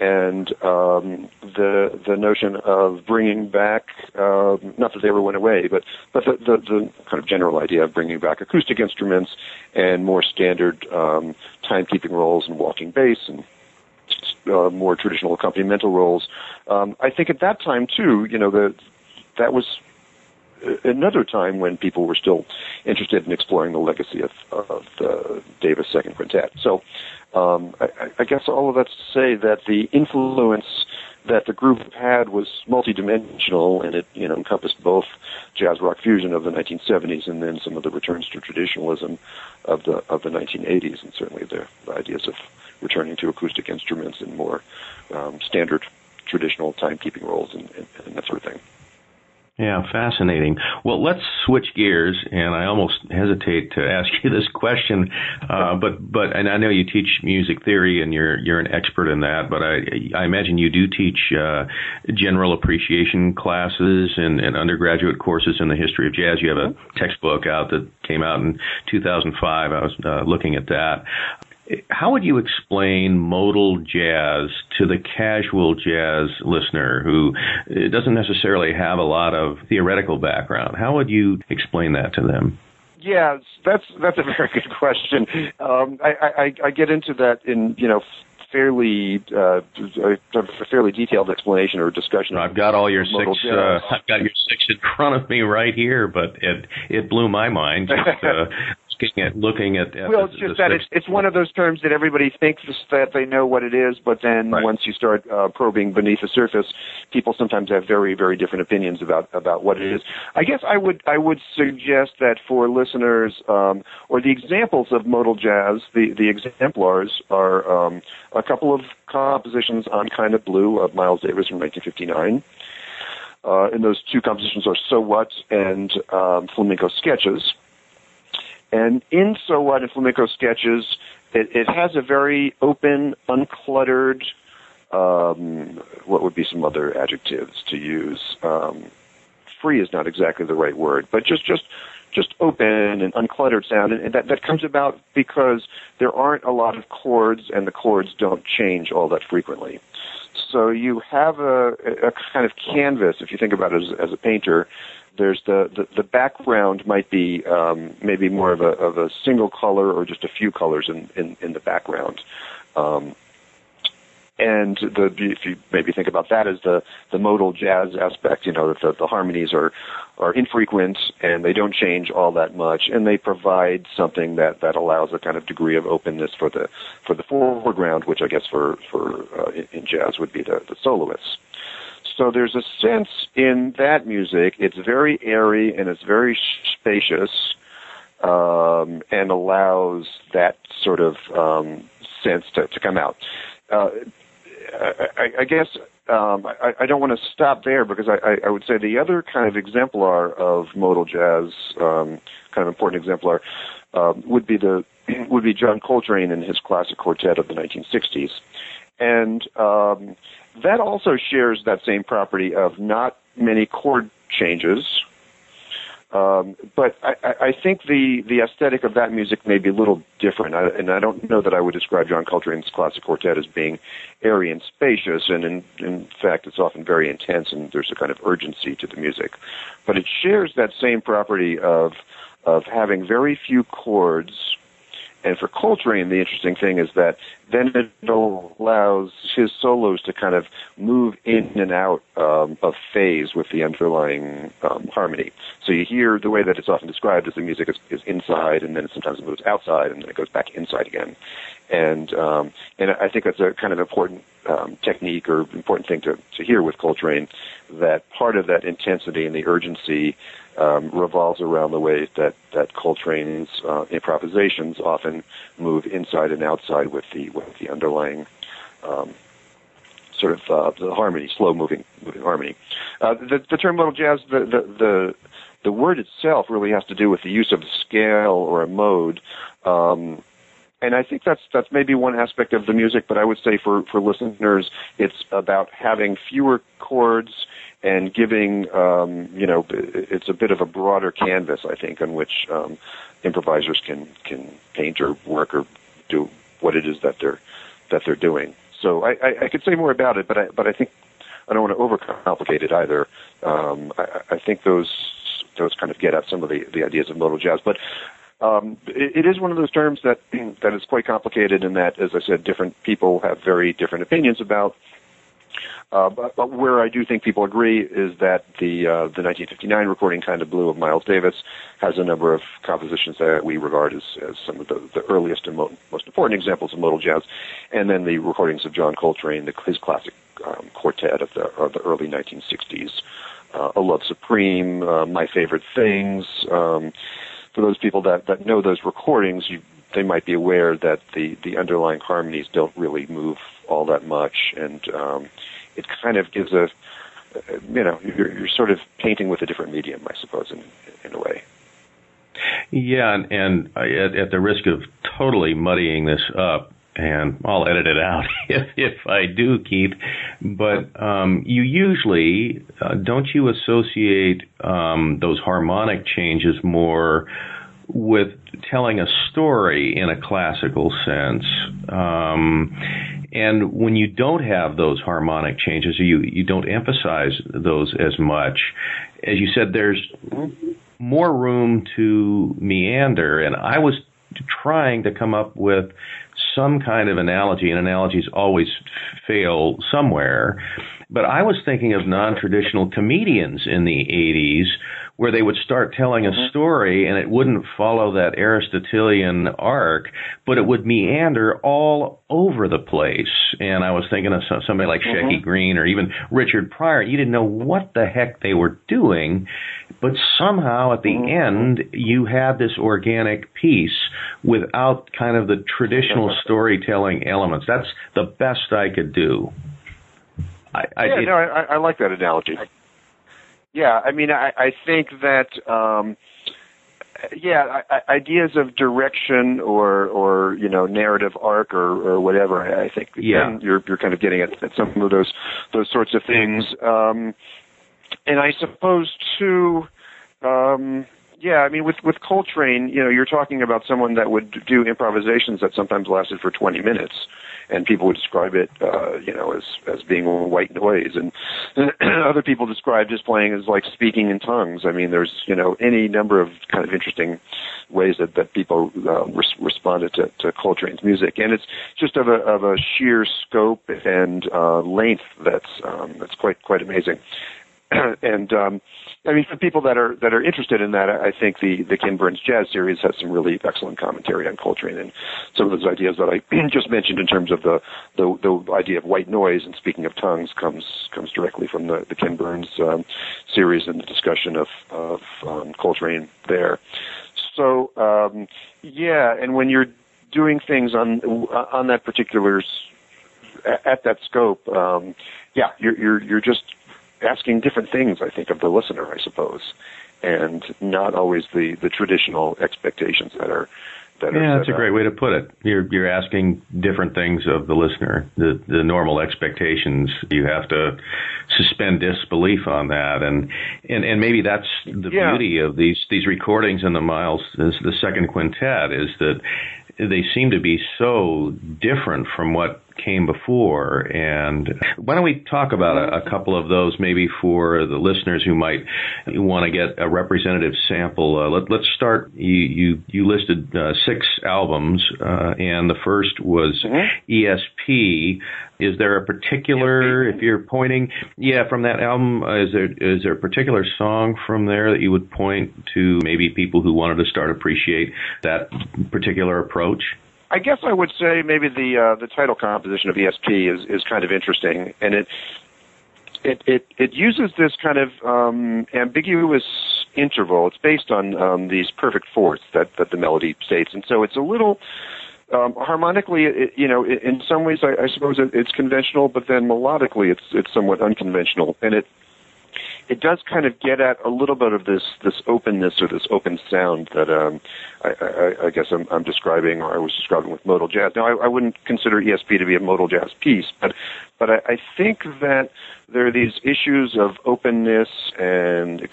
and um, the the notion of bringing back uh, not that they ever went away, but but the, the the kind of general idea of bringing back acoustic instruments and more standard um, timekeeping roles and walking bass and uh, more traditional accompanimental roles. Um, I think at that time too, you know, the that was another time when people were still interested in exploring the legacy of, of the Davis Second Quintet. So um, I, I guess all of that's to say that the influence that the group had was multidimensional, and it you know encompassed both jazz rock fusion of the 1970s and then some of the returns to traditionalism of the of the 1980s, and certainly the, the ideas of returning to acoustic instruments and more um, standard traditional timekeeping roles and, and, and that sort of thing. Yeah, fascinating. Well, let's switch gears, and I almost hesitate to ask you this question, uh, but but and I know you teach music theory, and you're you're an expert in that. But I I imagine you do teach uh, general appreciation classes and, and undergraduate courses in the history of jazz. You have a textbook out that came out in 2005. I was uh, looking at that. How would you explain modal jazz to the casual jazz listener who doesn't necessarily have a lot of theoretical background? How would you explain that to them? Yeah, that's that's a very good question. Um, I, I, I get into that in you know fairly uh, a fairly detailed explanation or discussion. I've got all your six. Uh, I've got your six in front of me right here, but it it blew my mind just uh, looking at looking at. at well, the- it's just that it's, it's one of those terms that everybody thinks that they know what it is, but then Right. once you start uh, probing beneath the surface, people sometimes have very, very different opinions about about what it is. I guess I would I would suggest that for listeners um, or the examples of modal jazz, the the exemplars are um, a couple of compositions on Kind of Blue of Miles Davis from 1959. Uh, and those two compositions are So What and um, Flamenco Sketches. And in So What and Flamenco Sketches, it, it has a very open, uncluttered, um, what would be some other adjectives to use? Um, free is not exactly the right word, but just, just, just open and uncluttered sound. And that, that comes about because there aren't a lot of chords and the chords don't change all that frequently. So you have a, a kind of canvas, if you think about it as, as a painter, there's the, the, the background might be um, maybe more of a, of a single color or just a few colors in, in, in the background. Um, and the if you maybe think about that as the the modal jazz aspect, you know that the, the harmonies are are infrequent and they don't change all that much, and they provide something that that allows a kind of degree of openness for the for the foreground, which I guess for for uh, in, jazz would be the the soloists. So there's a sense in that music. It's very airy and it's very spacious, um, and allows that sort of um, sense to, to come out. Uh, I, I guess um, I, I don't want to stop there because I, I, would say the other kind of exemplar of modal jazz, um, kind of important exemplar, um, would be the would be John Coltrane and his classic quartet of the 1960s, and um, that also shares that same property of not many chord changes. Um, but I, I think the, the aesthetic of that music may be a little different, I, and I don't know that I would describe John Coltrane's classic quartet as being airy and spacious, and in, in fact, it's often very intense, and there's a kind of urgency to the music. But it shares that same property of of having very few chords and for Coltrane, the interesting thing is that then it allows his solos to kind of move in and out um, of phase with the underlying um, harmony. So you hear the way that it's often described as the music is, is inside, and then it sometimes moves outside, and then it goes back inside again. And um, and I think that's a kind of important um, technique or important thing to, to hear with Coltrane. That part of that intensity and the urgency um, revolves around the way that that Coltrane's uh, improvisations often move inside and outside with the with the underlying um, sort of uh, the harmony, slow moving moving harmony. Uh, the, the term modal jazz, the, the the the word itself really has to do with the use of a scale or a mode. Um, and I think that's that's maybe one aspect of the music, but I would say for for listeners, it's about having fewer chords and giving um, you know it's a bit of a broader canvas I think on which um, improvisers can can paint or work or do what it is that they're that they're doing. So I, I, I could say more about it, but I but I think I don't want to overcomplicate it either. Um, I, I think those those kind of get at some of the, the ideas of modal jazz, but um, it, it is one of those terms that that is quite complicated, and that, as I said, different people have very different opinions about. Uh, but, but where I do think people agree is that the uh, the 1959 recording "Kind of Blue" of Miles Davis has a number of compositions that we regard as, as some of the, the earliest and mo- most important examples of modal jazz, and then the recordings of John Coltrane, the, his classic um, quartet of the, of the early 1960s, uh, "A Love Supreme," uh, "My Favorite Things." Um, for those people that, that know those recordings, you, they might be aware that the, the underlying harmonies don't really move all that much, and um, it kind of gives a, you know, you're, you're sort of painting with a different medium, I suppose, in in a way. Yeah, and, and at, at the risk of totally muddying this up, and I'll edit it out if, if I do, Keith. But um, you usually uh, don't you associate um, those harmonic changes more with telling a story in a classical sense. Um, and when you don't have those harmonic changes, you you don't emphasize those as much. As you said, there's more room to meander, and I was trying to come up with some kind of analogy, and analogies always fail somewhere. But I was thinking of non traditional comedians in the 80s where they would start telling a mm-hmm. story and it wouldn't follow that Aristotelian arc, but it would meander all over the place. And I was thinking of somebody like mm-hmm. Shecky Greene or even Richard Pryor. You didn't know what the heck they were doing, but somehow at the mm-hmm. end you have this organic piece without kind of the traditional storytelling elements. That's the best I could do. I, I, yeah, it, no, I, I like that analogy. Yeah, I mean, I, I think that, um, yeah, I, ideas of direction or or you know narrative arc or or whatever. I think yeah. you're you're kind of getting at, at some of those those sorts of things. Um, and I suppose too. Um, yeah, I mean, with with Coltrane, you know, you're talking about someone that would do improvisations that sometimes lasted for 20 minutes, and people would describe it, uh, you know, as as being white noise, and other people described his playing as like speaking in tongues. I mean, there's you know any number of kind of interesting ways that that people uh, res- responded to, to Coltrane's music, and it's just of a of a sheer scope and uh, length that's um, that's quite quite amazing. and um, I mean, for people that are that are interested in that, I think the the Ken Burns Jazz series has some really excellent commentary on Coltrane and some of those ideas that I just mentioned in terms of the, the the idea of white noise and speaking of tongues comes comes directly from the the Ken Burns um, series and the discussion of of um, Coltrane there. So um, yeah, and when you're doing things on on that particular at, at that scope, um, yeah, you're you're you're just asking different things. I think of the listener, I suppose, and not always the the traditional expectations that are that yeah, that's a great way to put it. You're you're asking different things of the listener. The the normal expectations you have to suspend disbelief on that, and and and maybe that's the yeah. beauty of these these recordings in the Miles the second quintet is that they seem to be so different from what came before. And why don't we talk about a, a couple of those, maybe for the listeners who might want to get a representative sample? Uh, let, us start. You you, you listed uh, six albums, uh, and the first was mm-hmm. ESP. Is there a particular, if you're pointing, yeah, from that album, uh, is there is there a particular song from there that you would point to? Maybe people who wanted to start appreciate that particular approach. I guess I would say maybe the uh, the title composition of ESP is is kind of interesting, and it it it, it uses this kind of um, ambiguous interval. It's based on um, these perfect fourths that that the melody states, and so it's a little. Um, harmonically, it, you know, in some ways, I, I suppose it, it's conventional, but then melodically, it's it's somewhat unconventional, and it it does kind of get at a little bit of this this openness or this open sound that um, I, I, I guess I'm, I'm describing or I was describing with modal jazz. Now I, I wouldn't consider ESP to be a modal jazz piece, but but I, I think that there are these issues of openness and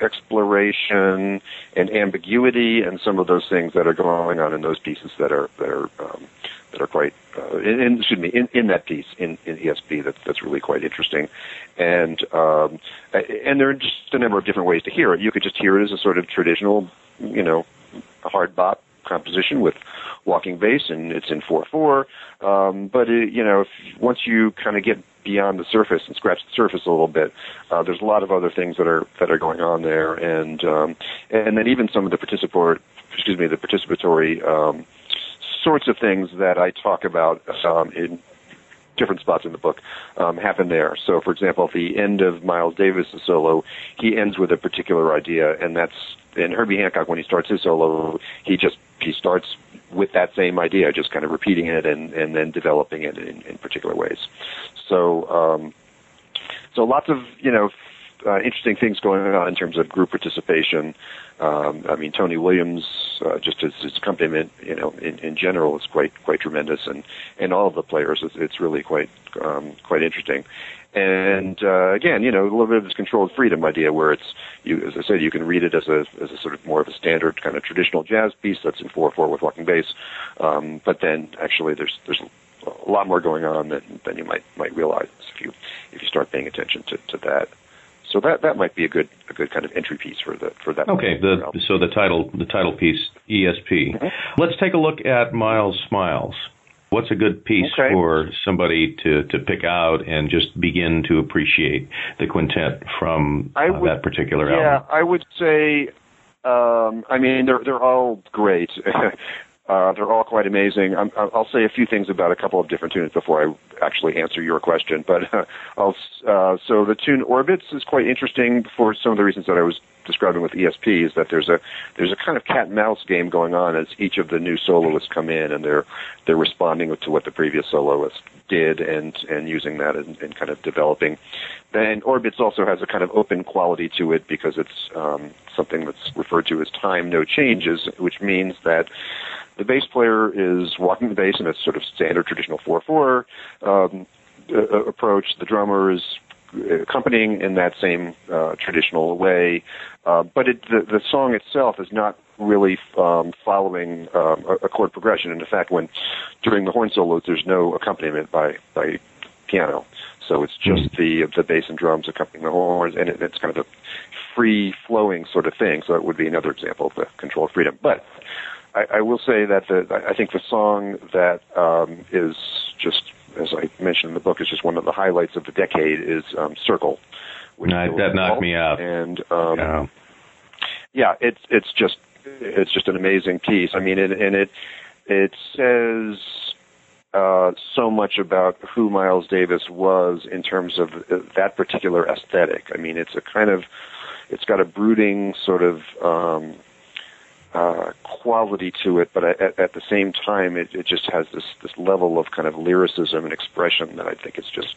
exploration and ambiguity and some of those things that are going on in those pieces that are that are um, that are quite uh, in, excuse me in, in that piece in, in ESP that's that's really quite interesting, and um, and there are just a number of different ways to hear it. You could just hear it as a sort of traditional, you know, hard bop composition with walking bass, and it's in four four. Um, but it, you know, if once you kind of get beyond the surface and scratch the surface a little bit, uh, there's a lot of other things that are that are going on there, and um, and then even some of the participatory, excuse me, the participatory. Um, sorts of things that I talk about um, in different spots in the book um, happen there. So, for example, at the end of Miles Davis' solo, he ends with a particular idea, and that's in Herbie Hancock when he starts his solo, he just he starts with that same idea, just kind of repeating it and and then developing it in, in particular ways. So, um, so lots of you know uh, interesting things going on in terms of group participation. Um, I mean, Tony Williams, uh, just as his accompaniment, you know, in, in general, is quite quite tremendous, and and all of the players, it's, it's really quite um, quite interesting. And uh, again, you know, a little bit of this controlled freedom idea, where it's you, as I said, you can read it as a as a sort of more of a standard kind of traditional jazz piece that's in four four with walking bass, um, but then actually there's there's a lot more going on than than you might might realize if you if you start paying attention to, to that. So that that might be a good a good kind of entry piece for the for that. Okay, the, so the title the title piece ESP. Mm-hmm. Let's take a look at Miles Smiles. What's a good piece okay. for somebody to, to pick out and just begin to appreciate the quintet from uh, would, that particular yeah, album? Yeah, I would say. Um, I mean, they're they're all great. Uh, they're all quite amazing. i will say a few things about a couple of different tunes before I actually answer your question. But uh, uh, so the tune Orbits is quite interesting for some of the reasons that I was describing with ESP. Is that there's a there's a kind of cat and mouse game going on as each of the new soloists come in and they're they're responding to what the previous soloist did and and using that and, and kind of developing. Then Orbits also has a kind of open quality to it because it's um, something that's referred to as time no changes, which means that the bass player is walking the bass in a sort of standard traditional 4-4 um, uh, approach. The drummer is accompanying in that same uh, traditional way, uh, but it, the, the song itself is not really um, following um, a, a chord progression. And in fact, when during the horn solos, there's no accompaniment by by piano, so it's just mm the the bass and drums accompanying the horns, and it, it's kind of a free flowing sort of thing. So it would be another example of the controlled freedom. But I, I will say that the I think the song that um, is just as I mentioned in the book is just one of the highlights of the decade is um, Circle. Which no, that knocked me out. And um, yeah. yeah, it's it's just it's just an amazing piece. I mean, it, and it it says uh, so much about who Miles Davis was in terms of that particular aesthetic. I mean, it's a kind of it's got a brooding sort of um, uh, quality to it, but at, at the same time, it, it just has this this level of kind of lyricism and expression that I think is just,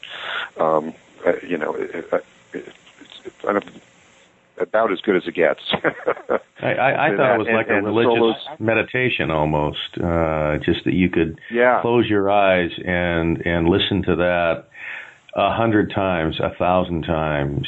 um, uh, you know, it, it, it's, it's kind of about as good as it gets. I, I, I thought it was like and, a and religious solos- meditation almost. Uh, just that you could Yeah. close your eyes and and listen to that a hundred times, a thousand times.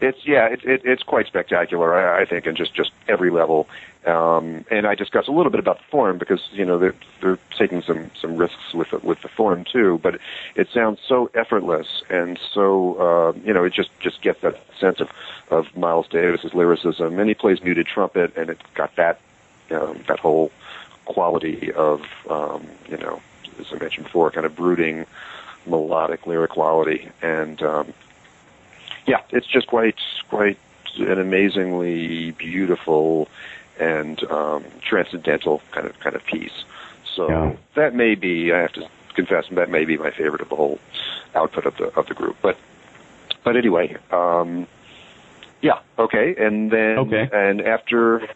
It's yeah, it, it, it's quite spectacular, I, I think, in just just every level. Um, and I discuss a little bit about the form because you know they're they're taking some some risks with the, with the form too. But it sounds so effortless and so uh, you know it just just gets that sense of of Miles Davis's lyricism. And he plays muted trumpet, and it's got that um, that whole quality of um, you know as I mentioned before, kind of brooding melodic lyric quality and um, yeah, it's just quite quite an amazingly beautiful and um, transcendental kind of kind of piece. So Yeah. that may be I have to confess that may be my favorite of the whole output of the of the group. But but anyway, um, yeah, okay, and then Okay. and after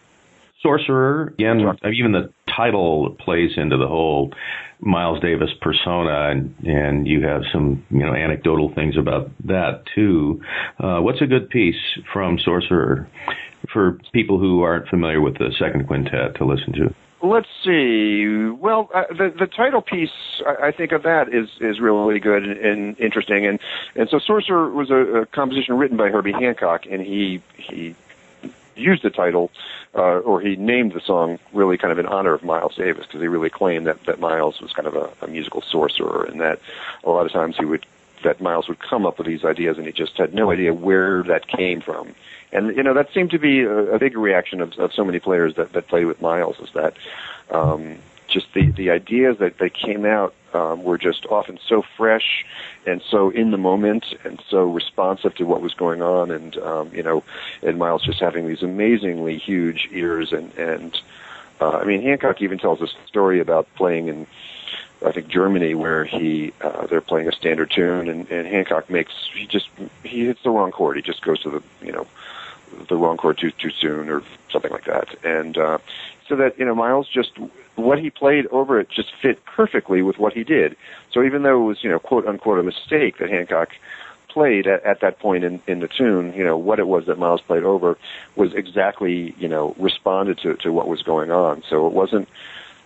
Sorcerer, again, even the title plays into the whole Miles Davis persona, and, and you have some, you know, anecdotal things about that too. Uh, what's a good piece from Sorcerer for people who aren't familiar with the second quintet to listen to? Let's see. Well, uh, the the title piece, I, I think of that is is really good and, and interesting, and and so Sorcerer was a, a composition written by Herbie Hancock, and he he used the title, uh, or he named the song really kind of in honor of Miles Davis because he really claimed that that Miles was kind of a, a musical sorcerer, and that a lot of times he would that Miles would come up with these ideas, and he just had no idea where that came from. And you know that seemed to be a, a big reaction of, of so many players that that play with Miles is that um, just the the ideas that that came out um, were just often so fresh and so in the moment and so responsive to what was going on and um, you know and Miles just having these amazingly huge ears and and uh, I mean Hancock even tells a story about playing in I think Germany where he uh, they're playing a standard tune and, and Hancock makes he just he hits the wrong chord. He just goes to the you know the wrong chord too too soon or something like that and uh, so that you know Miles just what he played over it just fit perfectly with what he did so even though it was you know quote unquote a mistake that Hancock played at, at that point in, in the tune, you know, what it was that Miles played over was exactly, you know, responded to, to what was going on. So it wasn't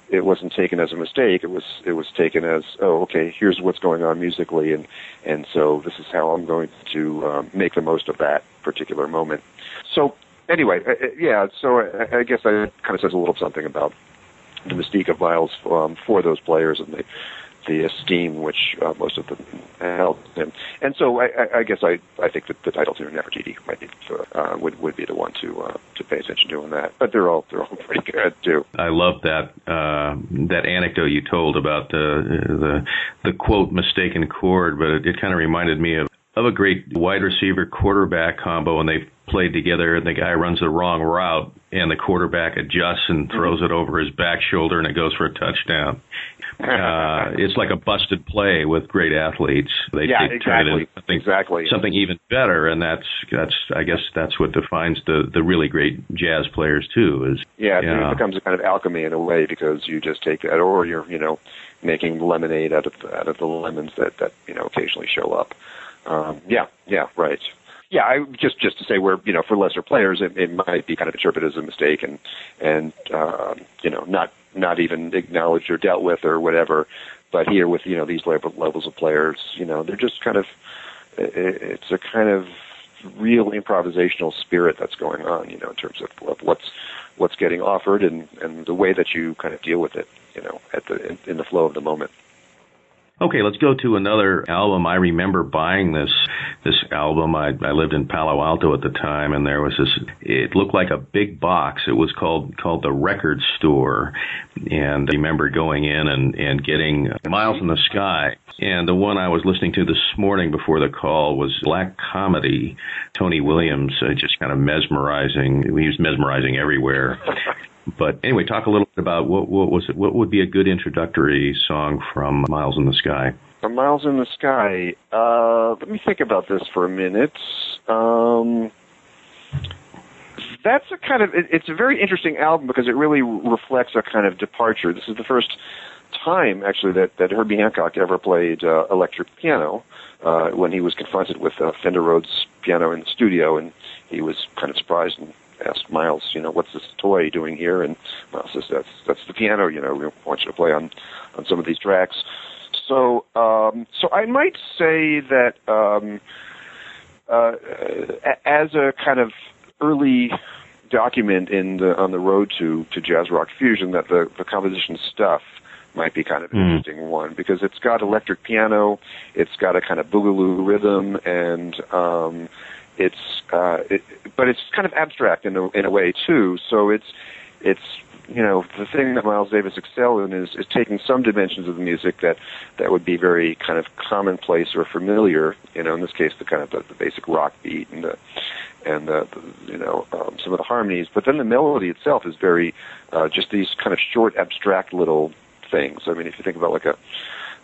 it wasn't taken as a mistake. It was it was taken as oh okay here's what's going on musically and and so this is how I'm going to um, make the most of that particular moment. So anyway, uh, uh, yeah. So I, I guess that kind of says a little something about the mystique of Miles um, for those players and the the esteem which uh, most of them held him. And so I, I, I guess I, I think that the title tune Nefertiti might be uh, would would be the one to uh, to pay attention to in that. But they're all they're all pretty good too. I love that uh, that anecdote you told about the the the quote mistaken chord, but it, it kind of reminded me of of a great wide receiver quarterback combo, and they played together, and the guy runs the wrong route, and the quarterback adjusts and throws it over his back shoulder, and it goes for a touchdown. Uh, it's like a busted play with great athletes. They, Yeah, they turn it exactly. into something, Exactly. something even better, and that's that's I guess that's what defines the the really great jazz players too. Is Yeah, it becomes a kind of alchemy in a way because you just take that, or you're you know making lemonade out of the, out of the lemons that that you know occasionally show up. Um, yeah, yeah, right. Yeah, I just just to say where you know for lesser players it, it might be kind of interpreted as a mistake and and uh, you know not not even acknowledged or dealt with or whatever. But here with you know these level, levels of players, you know they're just kind of it, it's a kind of real improvisational spirit that's going on, you know, in terms of, of what's what's getting offered and and the way that you kind of deal with it, you know, at the in, in the flow of the moment. Okay, let's go to another album. I remember buying this this album. I, I lived in Palo Alto at the time, and there was this. It looked like a big box. It was called called the Record Store, and I remember going in and and getting Miles in the Sky. And the one I was listening to this morning before the call was Black Comedy. Tony Williams, uh, just kind of mesmerizing. He was mesmerizing everywhere. But anyway, talk a little bit about what what was it? What would be a good introductory song from Miles in the Sky? From Miles in the Sky. Uh, let me think about this for a minute. Um, that's a kind of it, it's a very interesting album because it really reflects a kind of departure. This is the first time actually that that Herbie Hancock ever played uh, electric piano uh, when he was confronted with a Fender Rhodes piano in the studio, and he was kind of surprised and asked Miles, you know, what's this toy doing here? And Miles says, that's that's the piano. You know, we want you to play on on some of these tracks. So, um, so I might say that um, uh, as a kind of early document in the on the road to to jazz rock fusion, that the the composition stuff might be kind of an mm. interesting one because it's got electric piano, it's got a kind of boogaloo rhythm, and um, it's uh, it, but it's kind of abstract in a in a way too. So it's it's you know the thing that Miles Davis excelled in is, is taking some dimensions of the music that that would be very kind of commonplace or familiar. You know, in this case, the kind of the, the basic rock beat and the and the, the you know um, some of the harmonies. But then the melody itself is very uh, just these kind of short, abstract little things. I mean, if you think about like a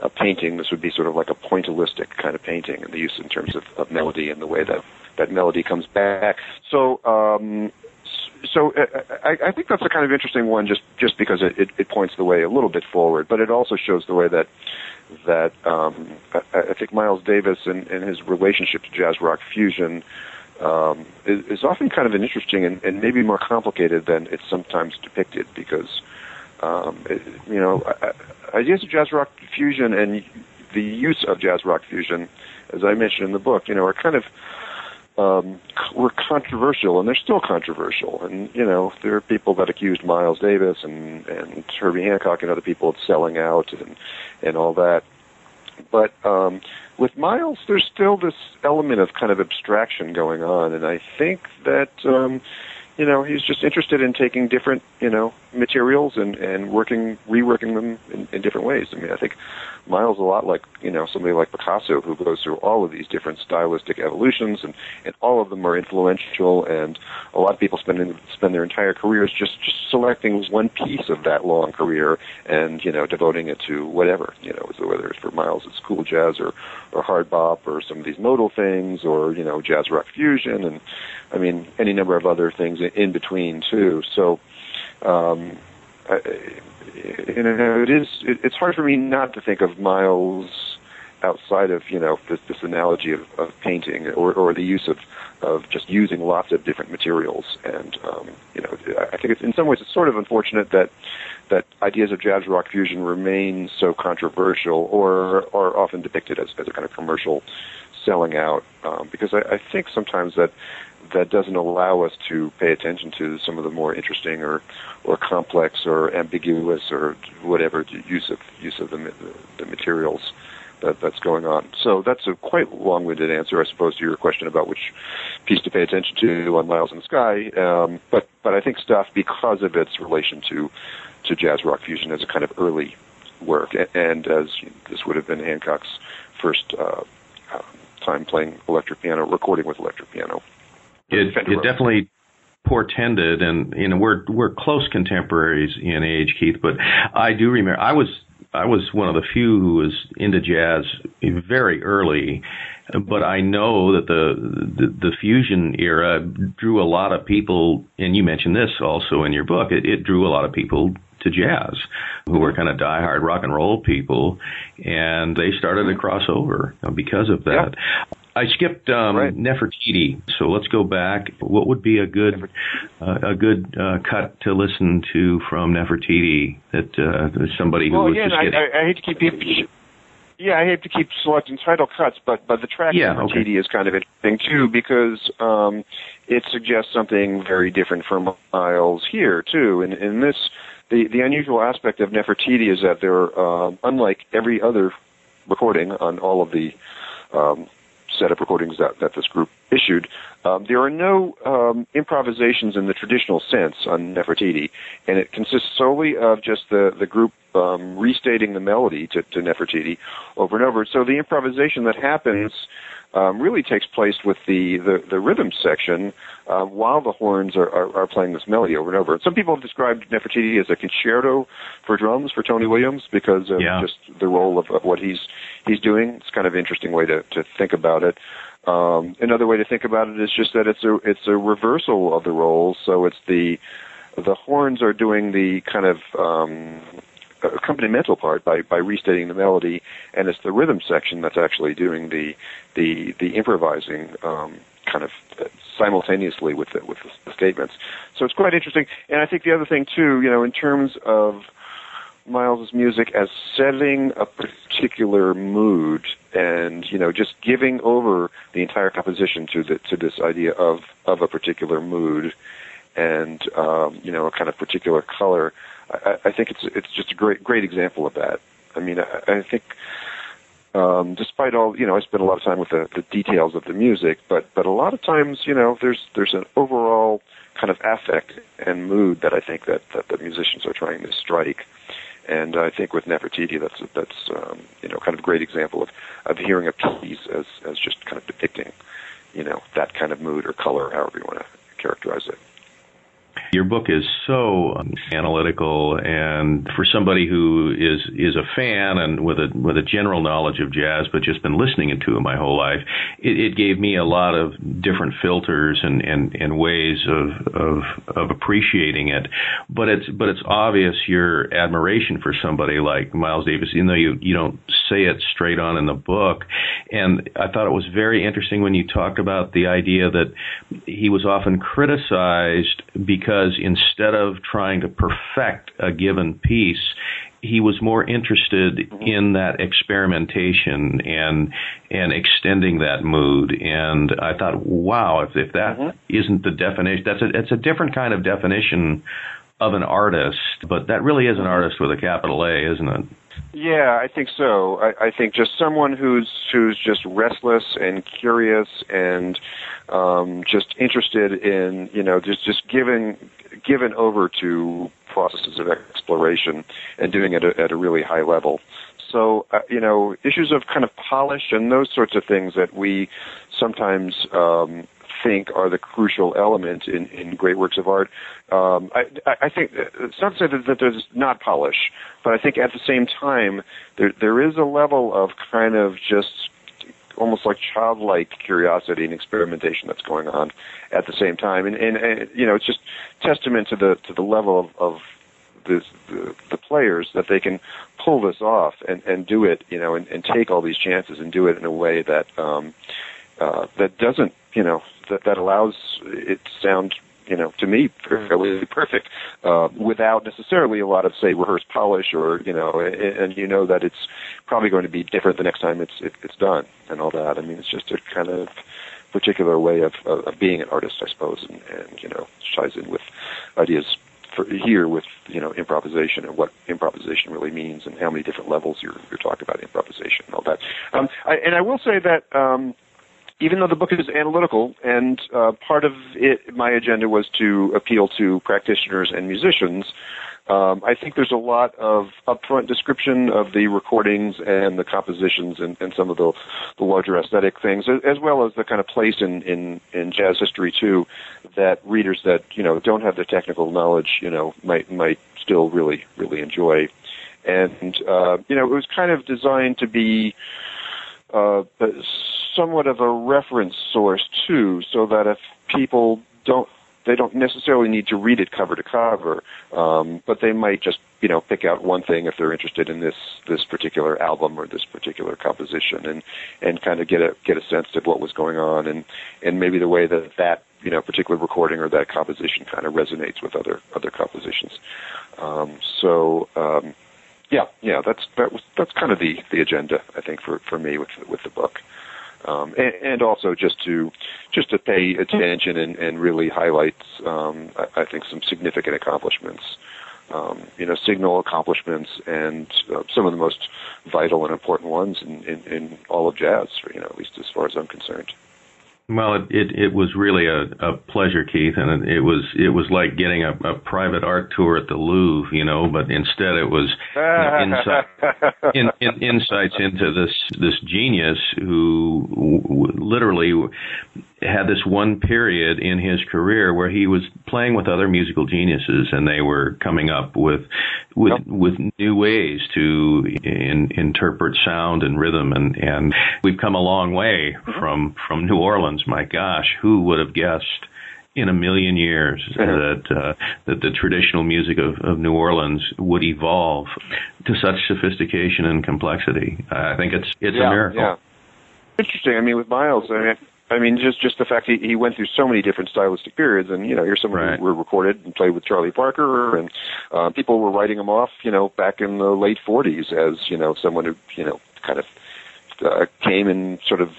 a painting, this would be sort of like a pointillistic kind of painting, and the use in terms of, of melody and the way that that melody comes back. So, um, so uh, I, I think that's a kind of interesting one, just just because it, it, it points the way a little bit forward, but it also shows the way that that um, I, I think Miles Davis and, and his relationship to jazz rock fusion um, is, is often kind of an interesting and, and maybe more complicated than it's sometimes depicted because um, it, you know ideas of jazz rock fusion and the use of jazz rock fusion, as I mentioned in the book, you know, are kind of um, were controversial, and they're still controversial. And you know, there are people that accused Miles Davis and and Herbie Hancock and other people of selling out and and all that. But um, with Miles, there's still this element of kind of abstraction going on, and I think that um, you know he's just interested in taking different you know materials and and working reworking them in, in different ways. I mean, I think Miles a lot like you know somebody like Picasso who goes through all of these different stylistic evolutions and and all of them are influential and a lot of people spend spend their entire careers just just selecting one piece of that long career and you know devoting it to whatever you know so whether it's for Miles it's cool jazz or or hard bop or some of these modal things or you know jazz rock fusion and I mean any number of other things in between too so um I, you know, it is. It, it's hard for me not to think of Miles outside of you know this, this analogy of, of painting or, or the use of of just using lots of different materials. And um, you know, I think it's in some ways it's sort of unfortunate that that ideas of jazz rock fusion remain so controversial or are often depicted as, as a kind of commercial selling out. Um, because I, I think sometimes that that doesn't allow us to pay attention to some of the more interesting or or complex or ambiguous or whatever use of use of the the materials that that's going on. So that's a quite long-winded answer, I suppose, to your question about which piece to pay attention to on Miles in the Sky. Um, but but I think stuff because of its relation to to jazz rock fusion as a kind of early work, and as this would have been Hancock's first uh, uh, time playing electric piano, recording with electric piano. It, it definitely portended, and you know we're we're close contemporaries in age, Keith. But I do remember I was I was one of the few who was into jazz very early, but I know that the, the the, fusion era drew a lot of people, and you mentioned this also in your book. It, it drew a lot of people to jazz who were kind of diehard rock and roll people, and they started to cross over because of that. I skipped um, right. Nefertiti, so let's go back. What would be a good uh, a good uh, cut to listen to from Nefertiti that uh, somebody who well, was again, just getting... I, I, I hate to keep yeah, I hate to keep selecting title cuts, but but the track yeah, Nefertiti okay. is kind of interesting too because um, it suggests something very different from Miles here too. And in this, the the unusual aspect of Nefertiti is that there, uh, unlike every other recording on all of the um, set of recordings that, that this group issued, um, there are no um, improvisations in the traditional sense on Nefertiti, and it consists solely of just the, the group um, restating the melody to, to Nefertiti over and over. So the improvisation that happens um, really takes place with the, the, the rhythm section uh, while the horns are, are, are, playing this melody over and over. Some people have described Nefertiti as a concerto for drums for Tony Williams because of yeah. just the role of, of what he's he's doing. It's kind of an interesting way to, to think about it. Um, another way to think about it is just that it's a it's a reversal of the roles. So it's the the horns are doing the kind of um, accompanimental part by by restating the melody, and it's the rhythm section that's actually doing the the the improvising um, kind of simultaneously with the, with the statements. So it's quite interesting. And I think the other thing too, you know, in terms of Miles's music as setting a particular mood and you know just giving over the entire composition to the to this idea of of a particular mood and um, you know a kind of particular color. I, I think it's it's just a great great example of that. I mean, I, I think um, despite all you know, I spend a lot of time with the, the details of the music, but but a lot of times you know there's there's an overall kind of affect and mood that I think that that the musicians are trying to strike. And I think with Nefertiti, that's that's um, you know kind of a great example of of hearing a piece as as just kind of depicting, you know, that kind of mood or color, however you want to. Your book is so um, analytical, and for somebody who is is a fan and with a with a general knowledge of jazz, but just been listening to it my whole life, it, it gave me a lot of different filters and, and, and ways of, of of appreciating it. But it's but it's obvious your admiration for somebody like Miles Davis, even though you you don't say it straight on in the book. And I thought it was very interesting when you talked about the idea that he was often criticized because instead of trying to perfect a given piece, he was more interested in that experimentation and and extending that mood. And I thought, wow, if, if that mm-hmm. not the definition, that's a it's a different kind of definition of an artist. But that really is an artist with a capital A, isn't it? Yeah, I think so. I, I think just someone who's who's just restless and curious and um, just interested in you know just just given given over to processes of exploration and doing it at a, at a really high level. So uh, you know issues of kind of polish and those sorts of things that we sometimes um, think are the crucial element in, in great works of art. Um, I, I think it's not to say that, that there's not polish, but I think at the same time there there is a level of kind of just almost like childlike curiosity and experimentation that's going on at the same time, and, and, and you know it's just testament to the to the level of, of the, the, the players that they can pull this off and, and do it, you know, and, and take all these chances and do it in a way that um, uh, that doesn't, you know, that that allows it to sound you know, to me, fairly perfect, uh, without necessarily a lot of say rehearsed polish or you know, and, and you know that it's probably going to be different the next time it's it, it's done and all that. I mean, it's just a kind of particular way of of, of being an artist, I suppose, and, and you know, ties in with ideas for here with you know improvisation and what improvisation really means and how many different levels you're you're talking about improvisation and all that. Um, I, and I will say that. Um, even though the book is analytical, and uh, part of it, my agenda was to appeal to practitioners and musicians, um, I think there's a lot of upfront description of the recordings and the compositions and, and some of the, the larger aesthetic things, as well as the kind of place in, in, in jazz history too, that readers that you know don't have the technical knowledge, you know, might might still really really enjoy. And uh, you know, it was kind of designed to be uh, somewhat of a reference source too, so that if people don't they don't necessarily need to read it cover to cover, um, but they might just you know pick out one thing if they're interested in this this particular album or this particular composition, and and kind of get a get a sense of what was going on, and and maybe the way that that you know particular recording or that composition kind of resonates with other other compositions. Um, so um, yeah, yeah, that's that was that's kind of the the agenda I think for for me with with the book um, and, and, also just to just to pay attention and, and really highlight, um, I, I, think, some significant accomplishments. Um, you know, signal accomplishments and uh, some of the most vital and important ones in, in, in all of jazz, you know, at least as far as I'm concerned. Well, it, it, it was really a, a pleasure, Keith, and it, it was it was like getting a, a private art tour at the Louvre, you know. But instead, it was you know, insight, in, in, insights into this this genius who w- literally had this one period in his career where he was playing with other musical geniuses, and they were coming up with with yep. with new ways to in, interpret sound and rhythm, and and we've come a long way mm-hmm. from from New Orleans. My gosh, who would have guessed? in a million years that uh, that the traditional music of, of New Orleans would evolve to such sophistication and complexity. I think it's it's yeah, a miracle. Yeah. Interesting. I mean, with Miles, I mean, I mean, just just the fact he, he went through so many different stylistic periods, and you know, here's someone right. who were recorded and played with Charlie Parker, and uh, people were writing him off, you know, back in the late '40s as you know someone who you know kind of uh, came and sort of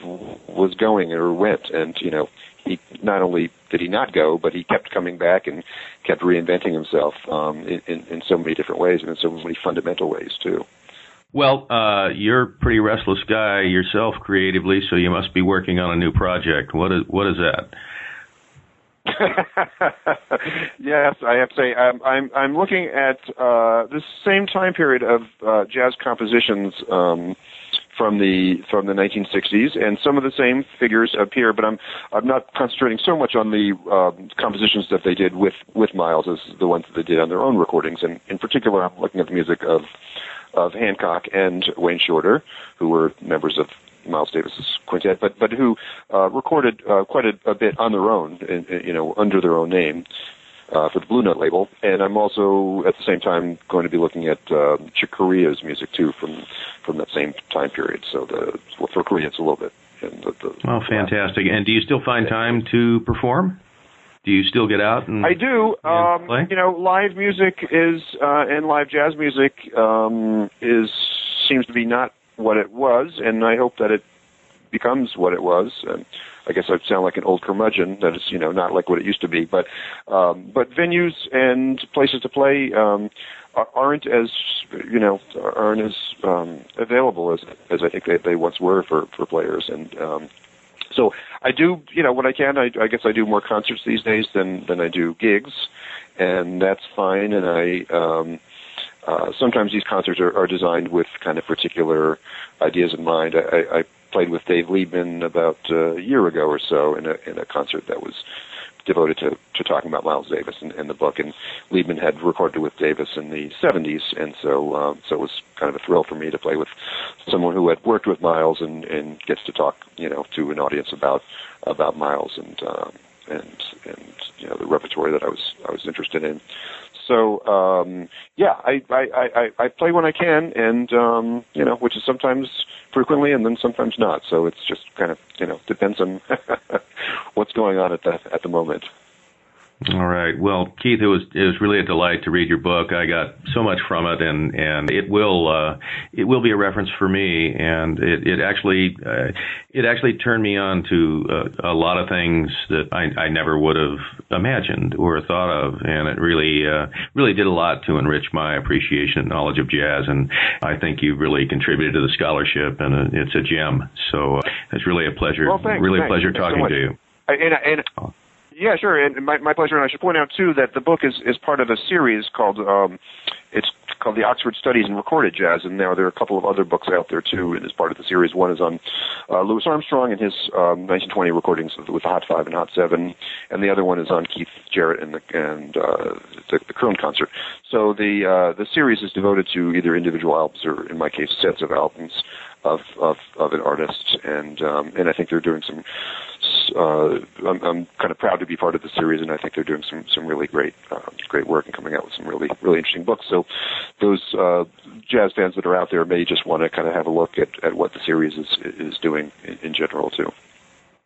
was going or went, and you know, he not only did he not go, but he kept coming back and kept reinventing himself um, in, in, in so many different ways and in so many fundamental ways too. Well, uh, you're a pretty restless guy yourself creatively, so you must be working on a new project. What is what is that? yes, I have to say I'm I'm, I'm looking at uh, this same time period of uh, jazz compositions um, from the from the 1960s, and some of the same figures appear. But I'm I'm not concentrating so much on the uh, compositions that they did with with Miles as the ones that they did on their own recordings, and in particular, I'm looking at the music of of Hancock and Wayne Shorter, who were members of Miles Davis's quintet, but but who uh, recorded uh, quite a, a bit on their own, in, in, you know, under their own name uh, for the Blue Note label. And I'm also at the same time going to be looking at uh, Chick Corea's music too from from that same time period. So the for Corea, it's a little bit. In the, the oh, fantastic! And do you still find time to perform? Do you still get out and I do. And um, you know, live music is uh, and live jazz music um, is seems to be not what it was, and I hope that it becomes what it was. And I guess I sound like an old curmudgeon that is, you know, not like what it used to be. But um, but venues and places to play um, aren't as you know aren't as um, available as as I think they, they once were for for players and. Um, so I do, you know, what I can. I, I guess I do more concerts these days than than I do gigs, and that's fine. And I um, uh, sometimes these concerts are, are designed with kind of particular ideas in mind. I, I played with Dave Liebman about uh, a year ago or so in a in a concert that was devoted to, to talking about Miles Davis in, in the book. And Liebman had recorded with Davis in the 70s, and so um, so it was kind of a thrill for me to play with someone who had worked with Miles and, and gets to talk, you know, to an audience about about Miles and um, and and you know the repertoire that I was I was interested in. So um, yeah, I, I, I, I play when I can, and um, you know, which is sometimes frequently and then sometimes not. So it's just kind of you know depends on what's going on at the at the moment. All right. Well, Keith, it was it was really a delight to read your book. I got so much from it, and and it will uh, it will be a reference for me. And it it actually uh, it actually turned me on to uh, a lot of things that I, I never would have imagined or thought of, and it really uh, really did a lot to enrich my appreciation and knowledge of jazz. And I think you really contributed to the scholarship, and uh, it's a gem. So uh, it's really a pleasure. Well, thanks, really thanks, a pleasure thanks talking so to you. And, and. Yeah, sure, and my, my pleasure. And I should point out too that the book is is part of a series called um, it's called the Oxford Studies in Recorded Jazz, and now there are a couple of other books out there too. As part of the series, one is on uh, Louis Armstrong and his um, 1920 recordings with, the Hot Five and Hot Seven, and the other one is on Keith Jarrett and the and uh, the, the Köln concert. So the uh, the series is devoted to either individual albums or, in my case, sets of albums of of, of an artist, and um, and I think they're doing some. Uh, I'm, I'm kind of proud to be part of the series, and I think they're doing some some really great uh, great work and coming out with some really really interesting books. So those uh, jazz fans that are out there may just want to kind of have a look at, at what the series is is doing in, in general too.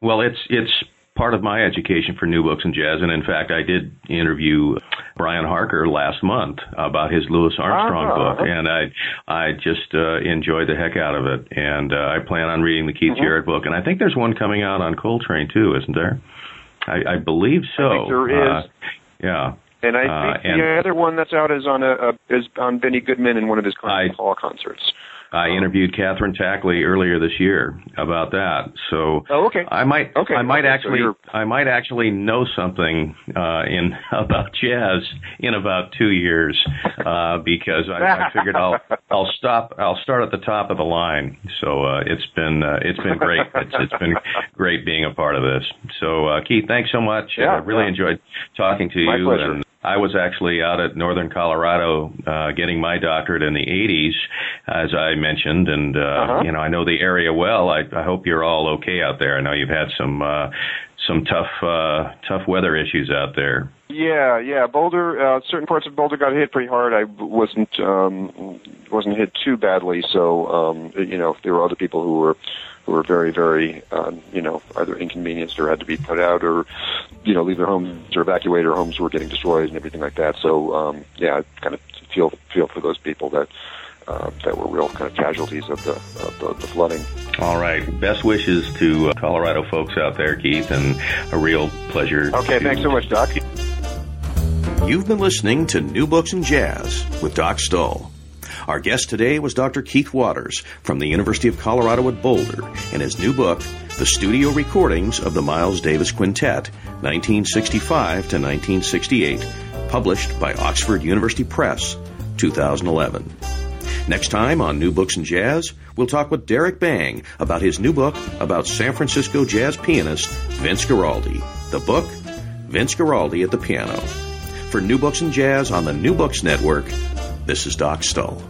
Well, it's it's part of my education for new books and jazz. And in fact, I did interview Brian Harker last month about his Louis Armstrong uh-huh. book, and I I just uh, enjoyed the heck out of it. And uh, I plan on reading the Keith mm-hmm. Jarrett book, and I think there's one coming out on Coltrane too, isn't there? I, I believe so. I think there is. Uh, yeah. And I uh, think and the other one that's out is on a, a is on Benny Goodman in one of his Carnegie Hall concerts. I interviewed Catherine Tackley earlier this year about that. So oh, okay. I might okay. I might okay. actually so I might actually know something uh, in about jazz in about two years uh, because I, I figured I'll I'll stop I'll start at the top of the line. So uh, it's been uh, it's been great. It's, it's been great being a part of this. So uh, Keith, thanks so much. Yeah, I really yeah. enjoyed talking to My you. pleasure. And I was actually out at Northern Colorado uh, getting my doctorate in the 80s, as I mentioned, and uh, Uh-huh. you know I know the area well. I, I hope you're all okay out there. I know you've had some uh, some tough uh, tough weather issues out there. Yeah, yeah. Boulder, uh, certain parts of Boulder got hit pretty hard. I wasn't um, wasn't hit too badly, so um, you know there were other people who were who were very, very, um, you know, either inconvenienced or had to be put out, or you know, leave their homes or evacuate, or homes were getting destroyed and everything like that. So um, yeah, I kind of feel feel for those people that. Uh, that were real kind of casualties of the, of the, the flooding. All right. Best wishes to uh, Colorado folks out there, Keith, and a real pleasure. Okay, to- thanks so much, Doc. You've been listening to New Books and Jazz with Doc Stoll. Our guest today was Dr. Keith Waters from the University of Colorado at Boulder in his new book, The Studio Recordings of the Miles Davis Quintet, 1965 to 1968, published by Oxford University Press, 2011. Next time on New Books and Jazz, we'll talk with Derrick Bang about his new book about San Francisco jazz pianist Vince Guaraldi. The book, Vince Guaraldi at the Piano. For New Books and Jazz on the New Books Network, this is Doc Stoll.